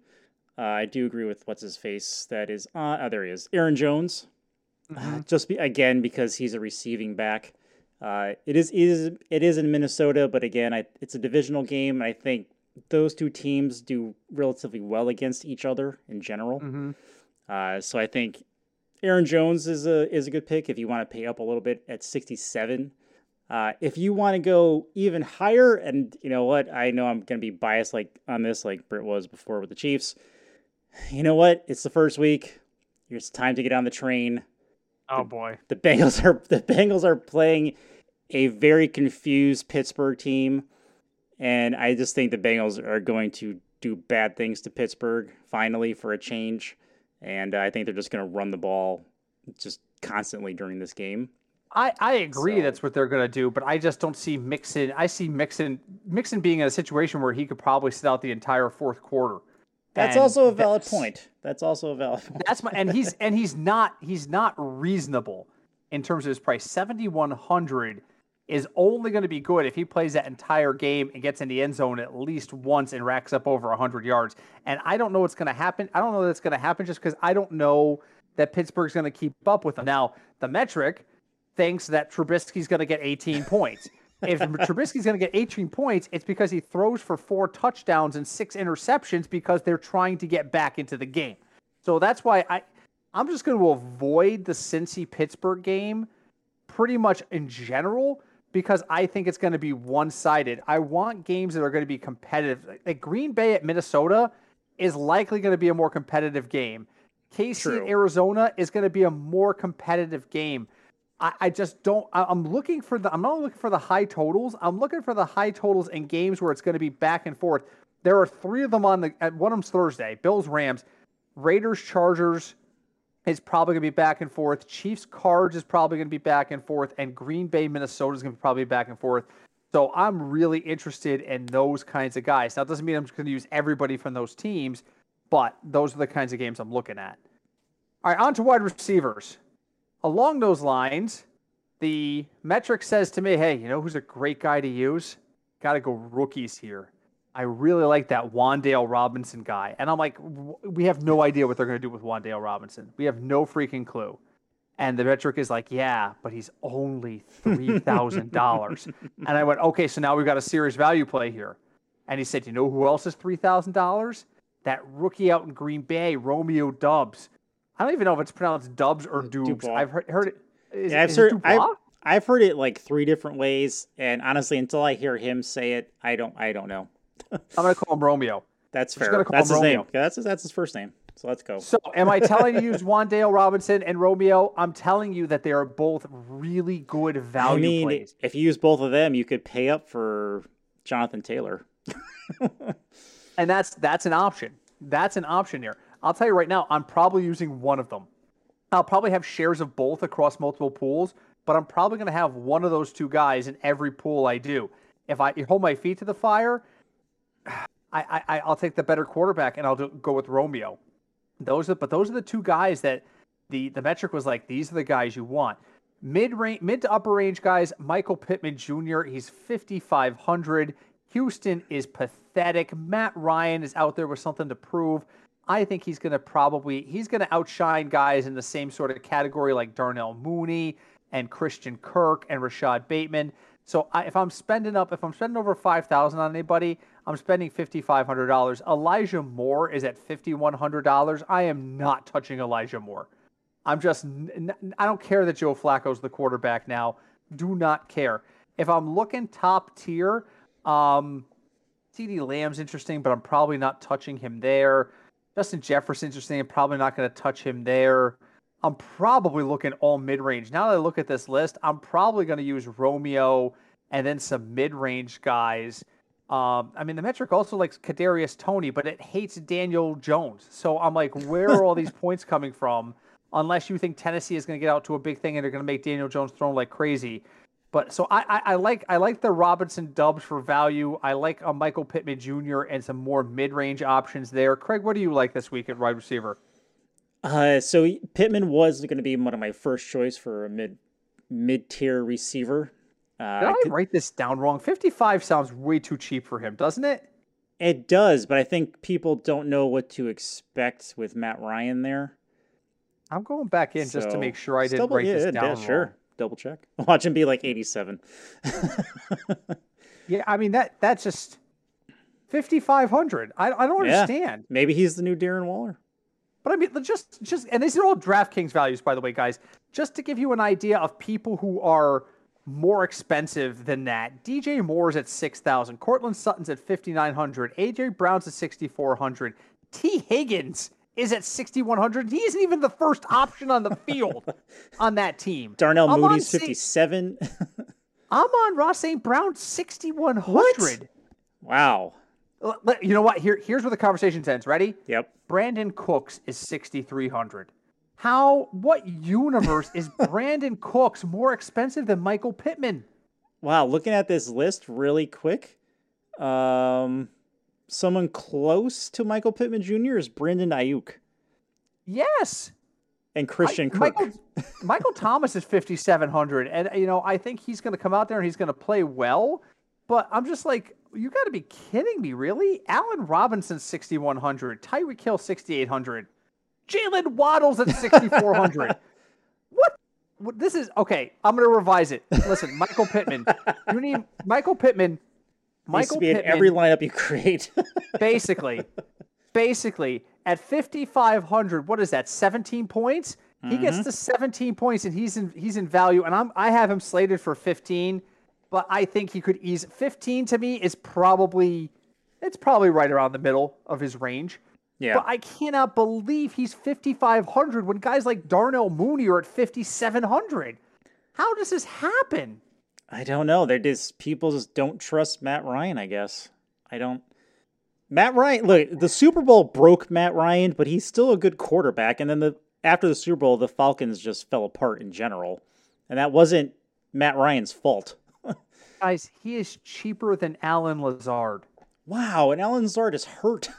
uh, I do agree with what's his face. That is, uh, oh, there he is, Aaron Jones. Mm-hmm. Just be, again because he's a receiving back. Uh, it is, is it is in Minnesota, but again, I, it's a divisional game. I think those two teams do relatively well against each other in general. Mm-hmm. Uh, so I think Aaron Jones is a is a good pick if you want to pay up a little bit at 67. Uh, if you want to go even higher, and you know what, I know I'm going to be biased like on this, like Britt was before with the Chiefs. You know what? It's the first week. It's time to get on the train. Oh boy. The Bengals are the Bengals are playing a very confused Pittsburgh team and I just think the Bengals are going to do bad things to Pittsburgh finally for a change and I think they're just going to run the ball just constantly during this game. I, I agree so. that's what they're going to do, but I just don't see Mixon. I see Mixon Mixon being in a situation where he could probably sit out the entire fourth quarter. That's and also a valid point. That's also a valid point. That's my and he's and he's not he's not reasonable in terms of his price. Seventy one hundred is only going to be good if he plays that entire game and gets in the end zone at least once and racks up over 100 yards. And I don't know what's going to happen. I don't know that's going to happen just because I don't know that Pittsburgh's going to keep up with them. Now, the metric thinks that Trubisky's going to get 18 <laughs> points. if Trubisky's going to get 18 points, it's because he throws for four touchdowns and six interceptions because they're trying to get back into the game. So that's why I, I'm just going to avoid the Cincy Pittsburgh game pretty much in general because I think it's going to be one sided. I want games that are going to be competitive. Like Green Bay at Minnesota is likely going to be a more competitive game. KC True. at Arizona is going to be a more competitive game. I, I just don't. I, am looking for the. I'm not looking for the high totals. I'm looking for the high totals in games where it's going to be back and forth. There are three of them on the. At one of them's Thursday. Bills, Rams, Raiders, Chargers is probably going to be back and forth. Chiefs, Cards is probably going to be back and forth, and Green Bay, Minnesota is going to be probably back and forth. So I'm really interested in those kinds of guys. Now, it doesn't mean I'm just going to use everybody from those teams, but those are the kinds of games I'm looking at. All right, on to wide receivers. Along those lines, the metric says to me, hey, you know who's a great guy to use? Got to go rookies here. I really like that Wan'Dale Robinson guy. And I'm like, we have no idea what they're going to do with Wan'Dale Robinson. We have no freaking clue. And the metric is like, yeah, but he's only $3,000. <laughs> and I went, okay, so now we've got a serious value play here. And he said, you know who else is $3,000? That rookie out in Green Bay, Romeo Doubs. I don't even know if it's pronounced Doubs or Doubs. I've heard, heard it. Is, yeah, I've heard. I've, I've, heard it like three different ways, and honestly, until I hear him say it, I don't. I don't know. I'm gonna call him Romeo. That's fair. That's his Romeo. name. Yeah, that's his, that's his first name. So let's go. So, am I telling you <laughs> to use Wan'Dale Robinson and Romeo? I'm telling you that they are both really good value I mean, plays. If you use both of them, you could pay up for Jonathan Taylor. <laughs> and that's that's an option. That's an option here. I'll tell you right now, I'm probably using one of them. I'll probably have shares of both across multiple pools, but I'm probably going to have one of those two guys in every pool I do. If I hold my feet to the fire, I, I I'll take the better quarterback and I'll do, go with Romeo. Those are, but those are the two guys that the the metric was like these are the guys you want. Mid range, mid to upper range guys. Michael Pittman Jr. He's 5500. Houston is pathetic. Matt Ryan is out there with something to prove. I think he's going to probably he's going to outshine guys in the same sort of category like Darnell Mooney and Christian Kirk and Rashod Bateman. So I, if I'm spending up, if I'm spending over five thousand on anybody, I'm spending fifty five hundred dollars. Elijah Moore is at fifty one hundred dollars. I am not touching Elijah Moore. I'm just I don't care that Joe Flacco's the quarterback now. Do not care. If I'm looking top tier, um, CeeDee Lamb's interesting, but I'm probably not touching him there. Justin Jefferson's interesting. I'm probably not going to touch him there. I'm probably looking all mid range. Now that I look at this list, I'm probably going to use Romeo and then some mid range guys. Um, I mean, the metric also likes Kadarius Toney, but it hates Daniel Jones. So I'm like, where are all these <laughs> points coming from? Unless you think Tennessee is going to get out to a big thing and they're going to make Daniel Jones throw like crazy. But so I, I, I, like I like the Robinson Doubs for value. I like a Michael Pittman Jr. and some more mid range options there. Craig, what do you like this week at wide receiver? Uh, so Pittman was going to be one of my first choice for a mid mid tier receiver. Uh, Did I, could, write this down wrong? Fifty five sounds way too cheap for him, doesn't it? It does, but I think people don't know what to expect with Matt Ryan there. I'm going back in so, just to make sure I didn't double, write yeah, this down. Yeah, sure double check. <laughs> Watch him be like 87. <laughs> yeah, I mean that that's just 5500. I I don't yeah. understand. Maybe he's the new Darren Waller. But I mean, just just and these are all DraftKings values, by the way, guys. Just to give you an idea of people who are more expensive than that. DJ Moore's at six thousand. Courtland Sutton's at fifty nine hundred. AJ Brown's at sixty four hundred. Tee Higgins is at 6,100. He isn't even the first option on the field <laughs> on that team. Darnell I'm Mooney's 57. <laughs> Amon-Ra St. Brown 6,100. Wow. You know what? Here, here's where the conversation ends. Ready? Yep. Brandin Cooks is 6,300. How, what universe is <laughs> Brandin Cooks more expensive than Michael Pittman? Wow. Looking at this list really quick. Um, someone close to Michael Pittman Jr. is Brandon Aiyuk. Yes. And Christian I, Kirk. Michael, <laughs> Michael Thomas is 5,700. And, you know, I think he's going to come out there and he's going to play well. But I'm just like, you got to be kidding me, really? Allen Robinson, 6,100. Tyreek Hill, 6,800. Jaylen Waddle's at 6,400. <laughs> what? this is okay. I'm going to revise it. Listen, Michael Pittman. You need Michael Pittman. Michael Pittman. Be in every lineup you create. <laughs> basically, basically at 5500, what is that? 17 points. Mm-hmm. He gets mm-hmm. to 17 points and he's in he's in value. And I'm I have him slated for 15, but I think he could ease 15 to me is probably it's probably right around the middle of his range. Yeah. But I cannot believe he's 5,500 when guys like Darnell Mooney are at 5,700. How does this happen? I don't know. They just people just don't trust Matt Ryan. I guess I don't. Matt Ryan, look, the Super Bowl broke Matt Ryan, but he's still a good quarterback. And then the after the Super Bowl, the Falcons just fell apart in general, and that wasn't Matt Ryan's fault. Guys, he is cheaper than Allen Lazard. Wow, and Allen Lazard is hurt. <laughs>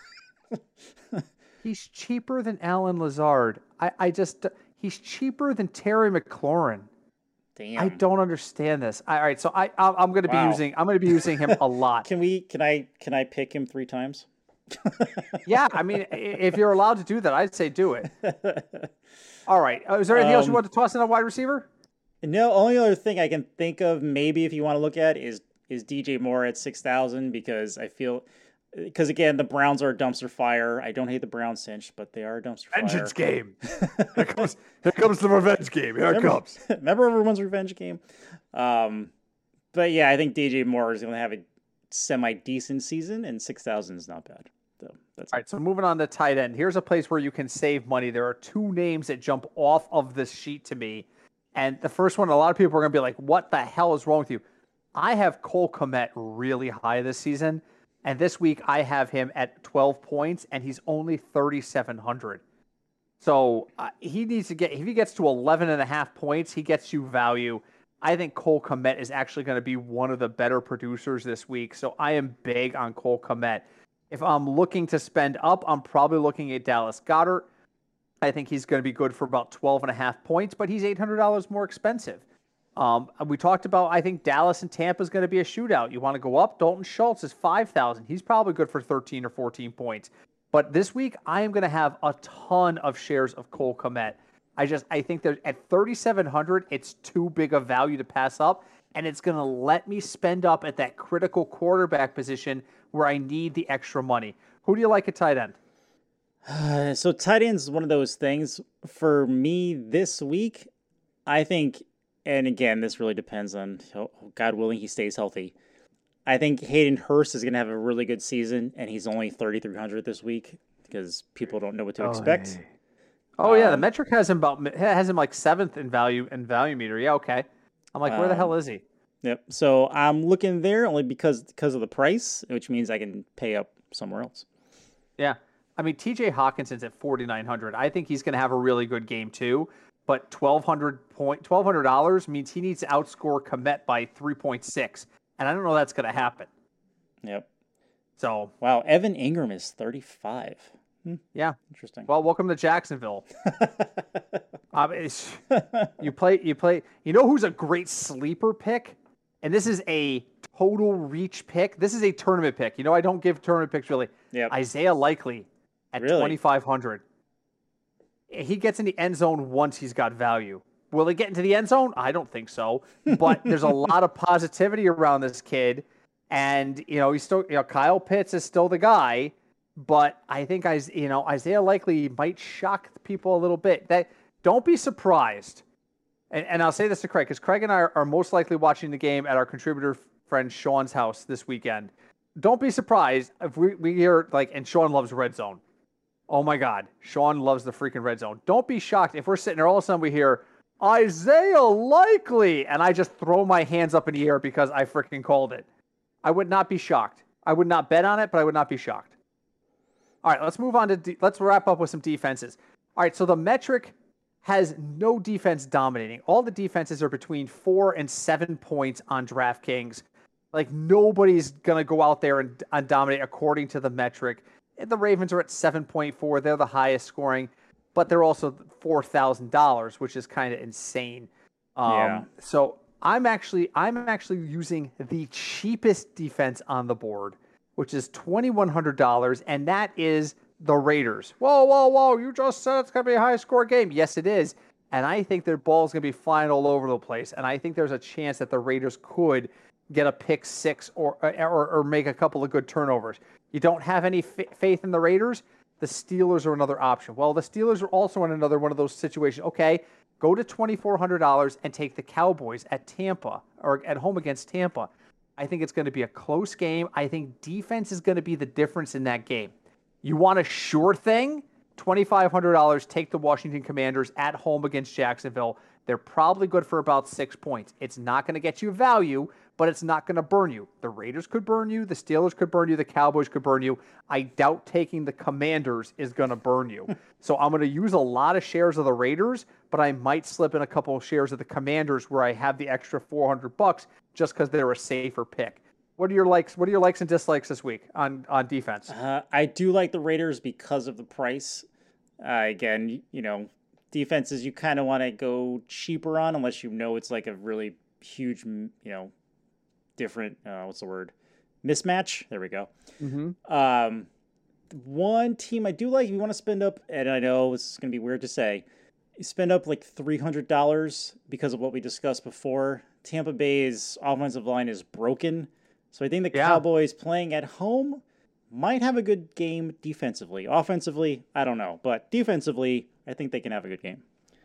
<laughs> he's cheaper than Allen Lazard. I, I just he's cheaper than Terry McLaurin. Damn. I don't understand this. All right, so I I'm going to wow. be using I'm going to be using him a <laughs> lot. can we can I can I pick him 3 times? <laughs> yeah, I mean if you're allowed to do that, I'd say do it. All right. Uh, is there anything um, else you um, want to toss in a wide receiver? No, only other thing I can think of maybe if you want to look at is is DJ Moore at 6,000 because I feel because again the Browns are a dumpster fire. I don't hate the Browns cinch, but they are a dumpster Vengeance fire. <laughs> game. here comes here comes the revenge game. Here remember, it comes. <laughs> Remember everyone's revenge game. Um, but yeah, I think DJ Moore is going to have a semi decent season, and six thousand is not bad. So that's all right. So moving on to tight end. Here's a place where you can save money. There are two names that jump off of this sheet to me, and the first one, a lot of people are going to be like, "What the hell is wrong with you?" I have Cole Kmet really high this season. And this week I have him at 12 points, and he's only 3,700. So uh, he needs to get, if he gets to 11 and a half points, he gets you value. I think Cole Kmet is actually going to be one of the better producers this week. So I am big on Cole Kmet. If I'm looking to spend up, I'm probably looking at Dallas Goedert. I think he's going to be good for about 12 and a half points, but he's $800 more expensive. Um, we talked about, I think Dallas and Tampa is going to be a shootout. You want to go up? Dalton Schultz is 5,000. He's probably good for 13 or 14 points. But this week, I am going to have a ton of shares of Cole Kmet. I just, I think that at 3,700, it's too big a value to pass up. And it's going to let me spend up at that critical quarterback position where I need the extra money. Who do you like at tight end? <sighs> So tight end is one of those things for me this week. I think and again, this really depends on God willing he stays healthy. I think Hayden Hurst is going to have a really good season, and he's only 3,300 this week because people don't know what to oh, expect. Hey. Oh um, yeah, the um, metric has him about has him like seventh in value in value meter. Yeah, okay. I'm like, where um, the hell is he? Yep. So I'm looking there only because because of the price, which means I can pay up somewhere else. Yeah. I mean, TJ Hockenson's at 4,900. I think he's going to have a really good game too but twelve hundred point twelve hundred dollars means he needs to outscore Kmet by three point six, and I don't know that's going to happen. Yep. So wow, Evan Engram is thirty five. Hmm. Yeah, interesting. Well, welcome to Jacksonville. <laughs> um, you play, you play. You know who's a great sleeper pick, and this is a total reach pick. This is a tournament pick. You know, I don't give tournament picks really. Yeah. Isaiah Likely at really? twenty five hundred he gets in the end zone once he's got value. Will he get into the end zone? I don't think so. But there's a lot of positivity around this kid. And, you know, he's still, you know, Kyle Pitts is still the guy. But I think, I, you know, Isaiah Likely might shock people a little bit. That Don't be surprised. And, and I'll say this to Craig, because Craig and I are, are most likely watching the game at our contributor friend Sean's house this weekend. Don't be surprised if we, we hear, like, and Sean loves red zone. Oh my God, Sean loves the freaking red zone. Don't be shocked if we're sitting there all of a sudden we hear Isaiah Likely, and I just throw my hands up in the air because I freaking called it. I would not be shocked. I would not bet on it, but I would not be shocked. All right, let's move on to de- let's wrap up with some defenses. All right, so the metric has no defense dominating. All the defenses are between four and seven points on DraftKings. Like nobody's gonna go out there and, and dominate according to the metric. The Ravens are at 7.4. They're the highest scoring, but they're also $4,000, which is kind of insane. Um, yeah. So I'm actually I'm actually using the cheapest defense on the board, which is $2,100, and that is the Raiders. Whoa, whoa, whoa! You just said it's gonna be a high score game. Yes, it is. and I think their ball's going to be flying all over the place. And I think there's a chance that the Raiders could get a pick six or uh, or, or make a couple of good turnovers. You don't have any f- faith in the Raiders. The Steelers are another option. Well, the Steelers are also in another one of those situations. Okay, go to twenty four hundred dollars and take the Cowboys at Tampa or at home against Tampa. I think it's going to be a close game. I think defense is going to be the difference in that game. You want a sure thing? $2,500, take the Washington Commanders at home against Jacksonville. They're probably good for about six points. It's not going to get you value, but it's not going to burn you. The Raiders could burn you, the Steelers could burn you, the Cowboys could burn you. I doubt taking the Commanders is going to burn you. <laughs> so I'm going to use a lot of shares of the Raiders, but I might slip in a couple of shares of the Commanders where I have the extra 400 bucks just because they're a safer pick. What are your likes? What are your likes and dislikes this week on on defense? Uh, I do like the Raiders because of the price. Uh, again, you know, defenses you kind of want to go cheaper on unless you know it's like a really huge, you know, different. Uh, what's the word? Mismatch. There we go. Mm-hmm. Um, one team I do like. If you want to spend up, and I know this is going to be weird to say, spend up like three hundred dollars because of what we discussed before. Tampa Bay's offensive line is broken. So I think the Yeah. Cowboys playing at home might have a good game defensively. Offensively, I don't know, but defensively, I think they can have a good game.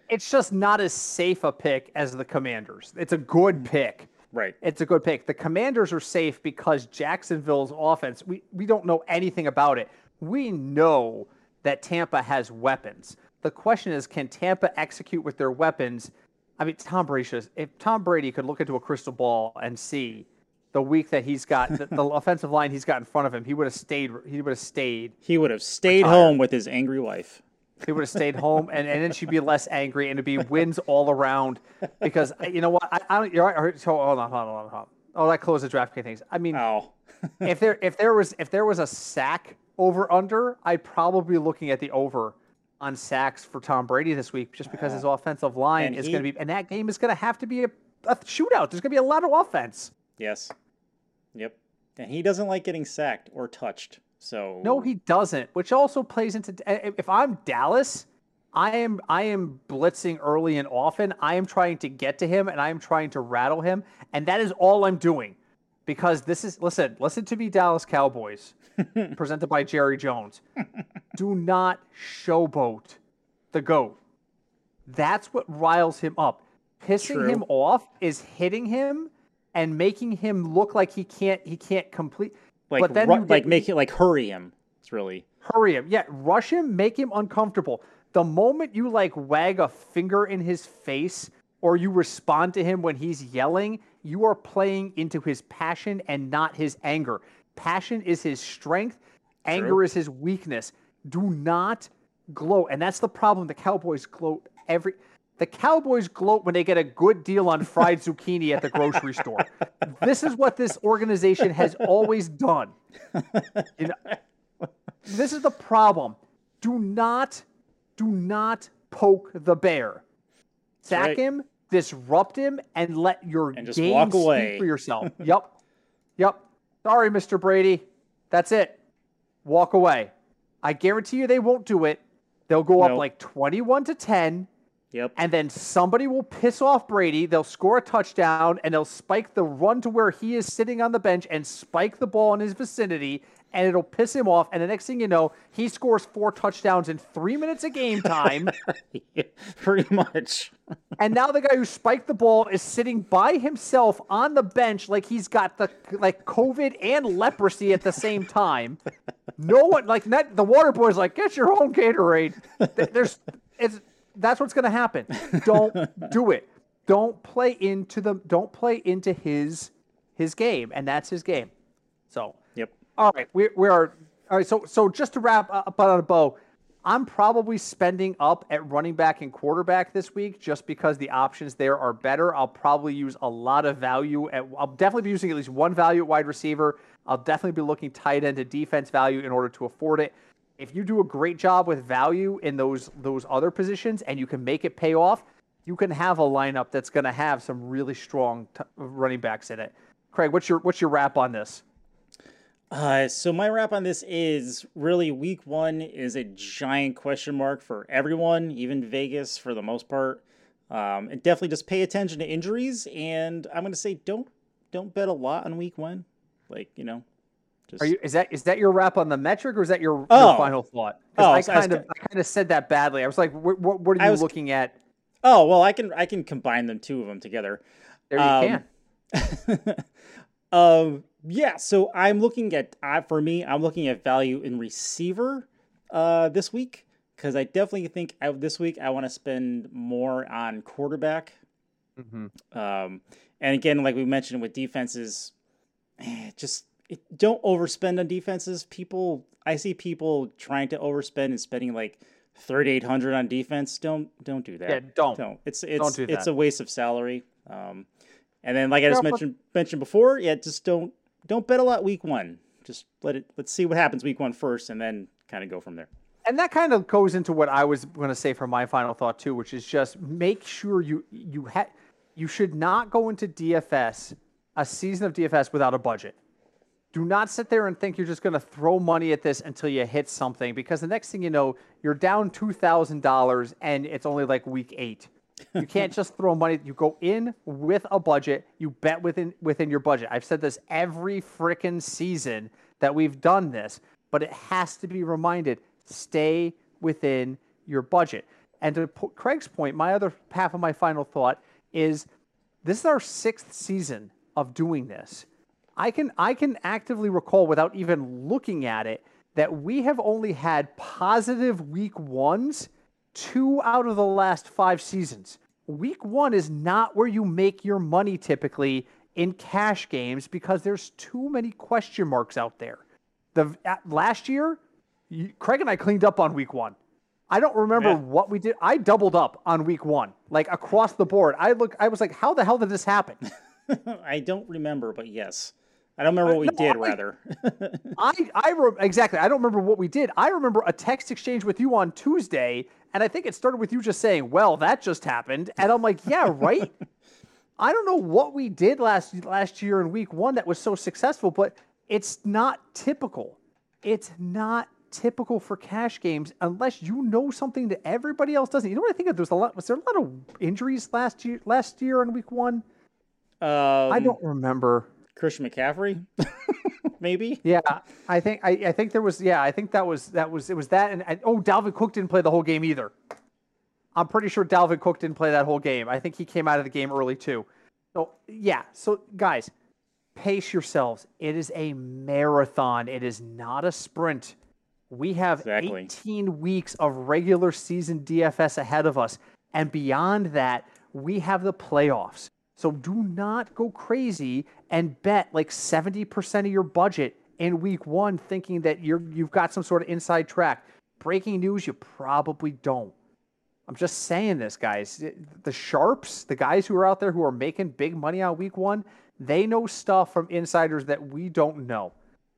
It's just not as safe a pick as the Commanders. It's a good pick. Right. It's a good pick. The Commanders are safe because Jacksonville's offense, we, we don't know anything about it. We know that Tampa has weapons. The question is, can Tampa execute with their weapons? I mean, Tom Brady if Tom Brady could look into a crystal ball and see the week that he's got, the, the <laughs> offensive line he's got in front of him, he would have stayed. He would have stayed. He would have stayed Retired. home with his angry wife. He would have stayed home, and, and then she'd be less angry, and it'd be wins all around. Because you know what? I, I don't. You're right. Hold on, hold on, hold on, hold on. Oh, that closed the draft things. I mean, Oh, if there if there was if there was a sack over under, I'd probably be looking at the over on sacks for Tom Brady this week, just because his offensive line is he- going to be, and that game is going to have to be a, a shootout. There's going to be a lot of offense. yes. Yep. And he doesn't like getting sacked or touched. So No, he doesn't. Which also plays into eh, eh, if I'm Dallas, I am I am blitzing early and often. I am trying to get to him and I am trying to rattle him, and that is all I'm doing. Because this is listen, listen to me, Dallas Cowboys, <laughs> presented by Jerry Jones. Do not showboat the goat. That's what riles him up. Pissing True. him off is hitting him and making him look like he can't he can't complete. Like but then ru- like make it like hurry him. It's really Hurry him. Yeah, rush him, make him uncomfortable. The moment you like wag a finger in his face or you respond to him when he's yelling, you are playing into his passion and not his anger. Passion is his strength, anger is his weakness. Do not gloat. And that's the problem. The Cowboys gloat every the Cowboys gloat when they get a good deal on fried <laughs> zucchini at the grocery store. This is what this organization has always done. You <laughs> know, this is the problem. Do not, do not poke the bear. Sack right. him, disrupt him, and let your And just game walk speak away. for yourself. yep, yep. Sorry, Mr. Brady. That's it. Walk away. I guarantee you they won't do it. They'll go up like twenty-one to ten Yep. and then somebody will piss off Brady. They'll score a touchdown and they'll spike the run to where he is sitting on the bench and spike the ball in his vicinity, and it'll piss him off. And the next thing you know, he scores four touchdowns in three minutes of game time. <laughs> Pretty much. and now the guy who spiked the ball is sitting by himself on the bench like he's got the like COVID and leprosy at the same time. No one like that. The water boy's like, get your own Gatorade. There's it's that's what's gonna happen. Don't <laughs> do it. Don't play into the don't play into his his game, and that's his game. So Yep. all right, we we are all right. So so just to wrap up on a bow, I'm probably spending up at running back and quarterback this week just because the options there are better. I'll probably use a lot of value at. I'll definitely be using at least one value at wide receiver. I'll definitely be looking tight end to defense value in order to afford it. If you do a great job with value in those those other positions and you can make it pay off, you can have a lineup that's going to have some really strong t- running backs in it. Craig, what's your what's your wrap on this? Uh, so my wrap on this is really week one is a giant question mark for everyone, even Vegas for the most part. Um, and definitely just pay attention to injuries. And I'm going to say don't don't bet a lot on week one. Like you know, just... Are you is that is that your wrap on the metric or is that your, oh. your final thought? Oh, I kind of I kind of said that badly. I was like, what what, what are you was... looking at? Oh well, I can I can combine them two of them together. There you um, can. <laughs> um, yeah. So I'm looking at uh, for me, I'm looking at value in receiver uh, this week because I definitely think I, this week I want to spend more on quarterback. Mm-hmm. Um, and again, like we mentioned with defenses, eh, just it, don't overspend on defenses. People, I see people trying to overspend and spending like thirty eight hundred on defense. Don't don't do that. Yeah, don't. Don't. It's it's don't do it's a waste of salary. Um, and then like I just mentioned mentioned before, yeah, just don't don't bet a lot week one. Just let it let's see what happens week one first, and then kind of go from there. And that kind of goes into what I was going to say for my final thought too, which is just make sure you you ha- you should not go into DFS a season of DFS without a budget. Do not sit there and think you're just going to throw money at this until you hit something because the next thing you know, you're down $2,000 and it's only like week 8 you can't <laughs> just throw money. You go in with a budget. You bet within within your budget. I've said this every freaking season that we've done this, but it has to be reminded: stay within your budget. And to Craig's point, my other half of my final thought is: this is our sixth season of doing this. I can I can actively recall without even looking at it that we have only had positive week ones two out of the last five seasons. Week one is not where you make your money typically in cash games because there's too many question marks out there. The last year, Craig and I cleaned up on week one. I don't remember yeah. what we did. I doubled up on week one, like across the board. I look, I was like, how the hell did this happen? <laughs> I don't remember, but yes. I don't remember what we no, did. I, rather, <laughs> I I re- exactly. I don't remember what we did. I remember a text exchange with you on Tuesday, and I think it started with you just saying, "Well, that just happened," and I'm like, "Yeah, right." <laughs> I don't know what we did last last year in Week One that was so successful, but it's not typical. It's not typical for cash games unless you know something that everybody else doesn't. You know what I think? Of? There's a lot. Was there a lot of injuries last year? Last year in Week One, um, I don't remember. Christian McCaffrey, <laughs> maybe. Yeah, I think I, I think there was yeah I think that was that was it was that and, and oh Dalvin Cook didn't play the whole game either. I'm pretty sure Dalvin Cook didn't play that whole game. I think he came out of the game early too. So yeah, so guys, pace yourselves. It is a marathon. It is not a sprint. We have exactly. 18 weeks of regular season DFS ahead of us, and beyond that, we have the playoffs. So do not go crazy and bet like 70% of your budget in week one thinking that you're you've got some sort of inside track. Breaking news, you probably don't. I'm just saying this, guys. The sharps, the guys who are out there who are making big money on week one, they know stuff from insiders that we don't know.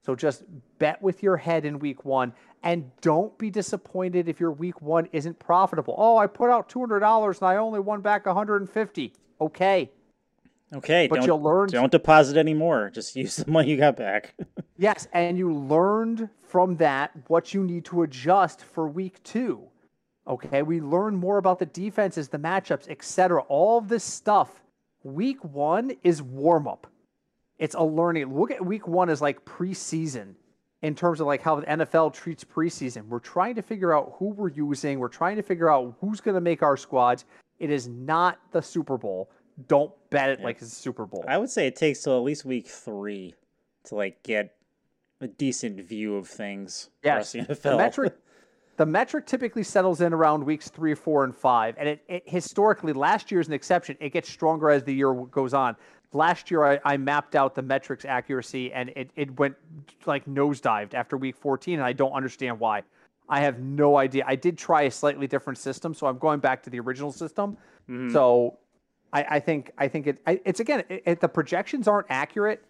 So just bet with your head in week one and don't be disappointed if your week one isn't profitable. Oh, I put out $200 and I only won back 150. Okay. Okay, but you'll learn. Don't deposit anymore. Just <laughs> use the money you got back. <laughs> yes, and you learned from that what you need to adjust for week two. Okay, we learn more about the defenses, the matchups, etc. All this stuff. Week one is warm up. It's a learning. Look at week one as like preseason in terms of like how the NFL treats preseason. We're trying to figure out who we're using. We're trying to figure out who's going to make our squads. It is not the Super Bowl don't bet it yeah. like it's a Super Bowl. I would say it takes till at least week three to like get a decent view of things. Yes, the, the metric. <laughs> The metric typically settles in around weeks three, four, and five, and it, it historically last year is an exception. It gets stronger as the year goes on. Last year, I, I mapped out the metrics accuracy, and it, it went like nosedived after week 14, and I don't understand why. I have no idea. I did try a slightly different system, so I'm going back to the original system. Mm-hmm. So I, I think I think it, I, it's again if the projections aren't accurate,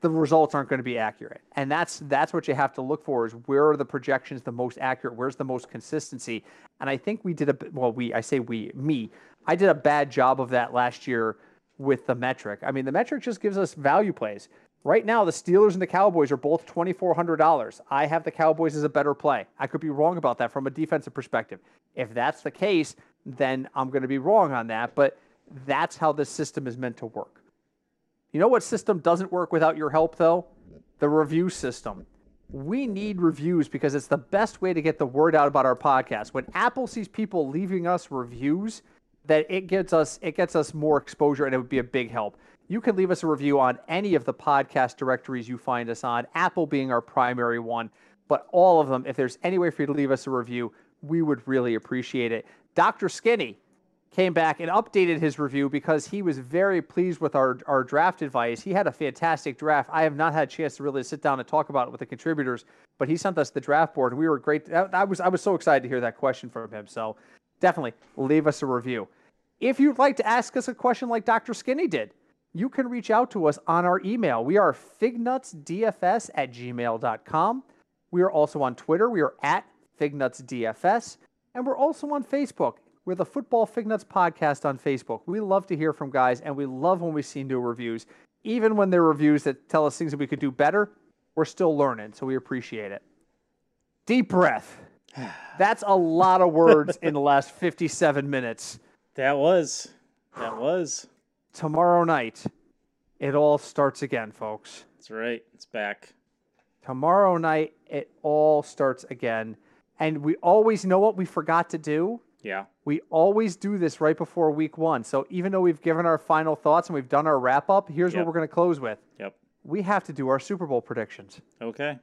the results aren't going to be accurate, and that's that's what you have to look for is where are the projections the most accurate, where's the most consistency, and I think we did a well we I say we me I did a bad job of that last year with the metric. I mean the metric just gives us value plays. Right now, the Steelers and the Cowboys are both $2,400. I have the Cowboys as a better play. I could be wrong about that from a defensive perspective. If that's the case, then I'm going to be wrong on that. But that's how this system is meant to work. You know what system doesn't work without your help, though? The review system. We need reviews because it's the best way to get the word out about our podcast. When Apple sees people leaving us reviews, that it gets us it gets us more exposure and it would be a big help. You can leave us a review on any of the podcast directories you find us on, Apple being our primary one, but all of them, if there's any way for you to leave us a review, we would really appreciate it. Dr. Skinny came back and updated his review because he was very pleased with our, our draft advice. He had a fantastic draft. I have not had a chance to really sit down and talk about it with the contributors, but he sent us the draft board. We were great. I was I was so excited to hear that question from him. So definitely leave us a review. If you'd like to ask us a question like Dr. Skinny did, you can reach out to us on our email. We are fignutsdfs at gmail.com. We are also on Twitter. We are at fignutsdfs. And we're also on Facebook. We're the Football Fignuts Podcast on Facebook. We love to hear from guys, and we love when we see new reviews. Even when they're reviews that tell us things that we could do better, we're still learning, so we appreciate it. Deep breath. <sighs> That's a lot of words in the last 57 minutes. That was. That <sighs> was tomorrow night, it all starts again, folks. That's right. It's back. Tomorrow night, it all starts again. And we always know what we forgot to do. Yeah. We always do this right before week one. So even though we've given our final thoughts and we've done our wrap up, here's yep. what we're going to close with. Yep. We have to do our Super Bowl predictions. Okay.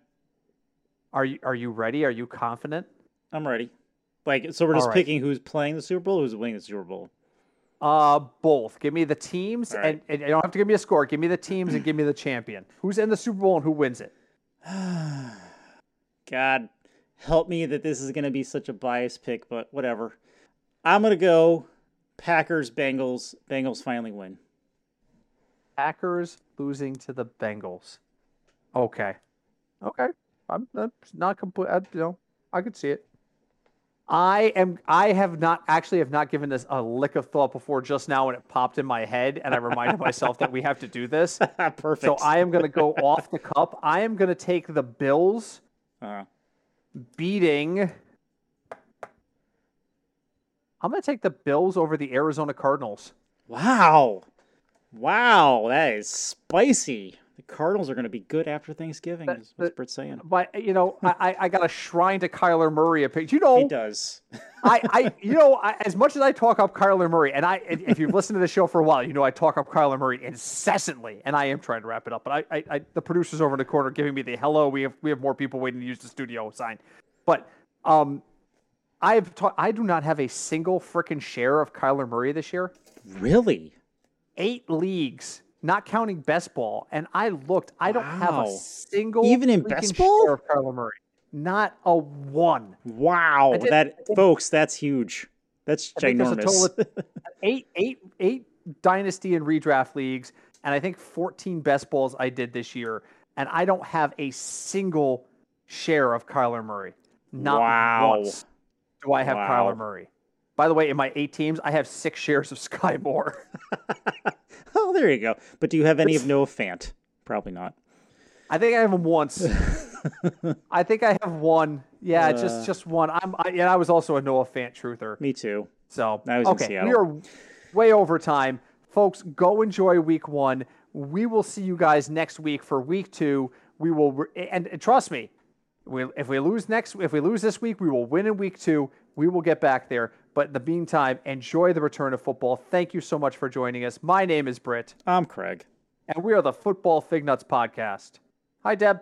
Are you are you ready? Are you confident? I'm ready. Like so we're just right. picking who's playing the Super Bowl, who's winning the Super Bowl. Uh, both. Give me the teams, right. and, and you don't have to give me a score. Give me the teams and give me the champion. Who's in the Super Bowl and who wins it? <sighs> God, help me that this is going to be such a biased pick, but whatever. I'm to go Packers, Bengals. Bengals finally win. Packers losing to the Bengals. Okay. Okay. I'm not complete. You know, I could see it. I am. I have not actually have not given this a lick of thought before just now when it popped in my head, and I reminded myself that we have to do this. <laughs> Perfect. So I am going to go off the cup. I am going to take the Bills uh-huh. beating. I'm going to take the Bills over the Arizona Cardinals. Wow, wow, that is spicy. The Cardinals are going to be good after Thanksgiving. That, what's Britt saying? But you know, I, I got a shrine to Kyler Murray. A. You know, he does. I, I, <laughs> you know, I, as much as I talk up Kyler Murray, and I, if you've listened to the show for a while, you know I talk up Kyler Murray incessantly, and I am trying to wrap it up. But I, I, I the producers over in the corner giving me the hello. We have we have more people waiting to use the studio sign. But um, I've ta- I do not have a single freaking share of Kyler Murray this year. Really? Eight leagues not counting best ball. And I looked, I don't have a single even in best ball of Kyler Murray. Not a one. Wow, did, that folks, that's huge. That's ginormous. <laughs> eight, eight, eight dynasty and redraft leagues, and I think 14 best balls I did this year, and I don't have a single share of Kyler Murray. Not wow. once do I have wow. Kyler Murray. By the way, in my eight teams, I have six shares of <laughs> Skyy Moore. <laughs> oh, there you go. But do you have any of <laughs> Noah Fant? Probably not. I think I have him once. I think I have one. Yeah, uh, just just one. I'm. I, yeah, I was also a Noah Fant truther. Me too. So I was okay, we are way over time, folks. Go enjoy week one. We will see you guys next week for week two. We will, re- and, and trust me, we, if we lose next, if we lose this week, we will win in week two. We will get back there. But in the meantime, enjoy the return of football. Thank you so much for joining us. My name is Britt. I'm Craig. And we are the Football Fig Nuts Podcast. Hi, Deb.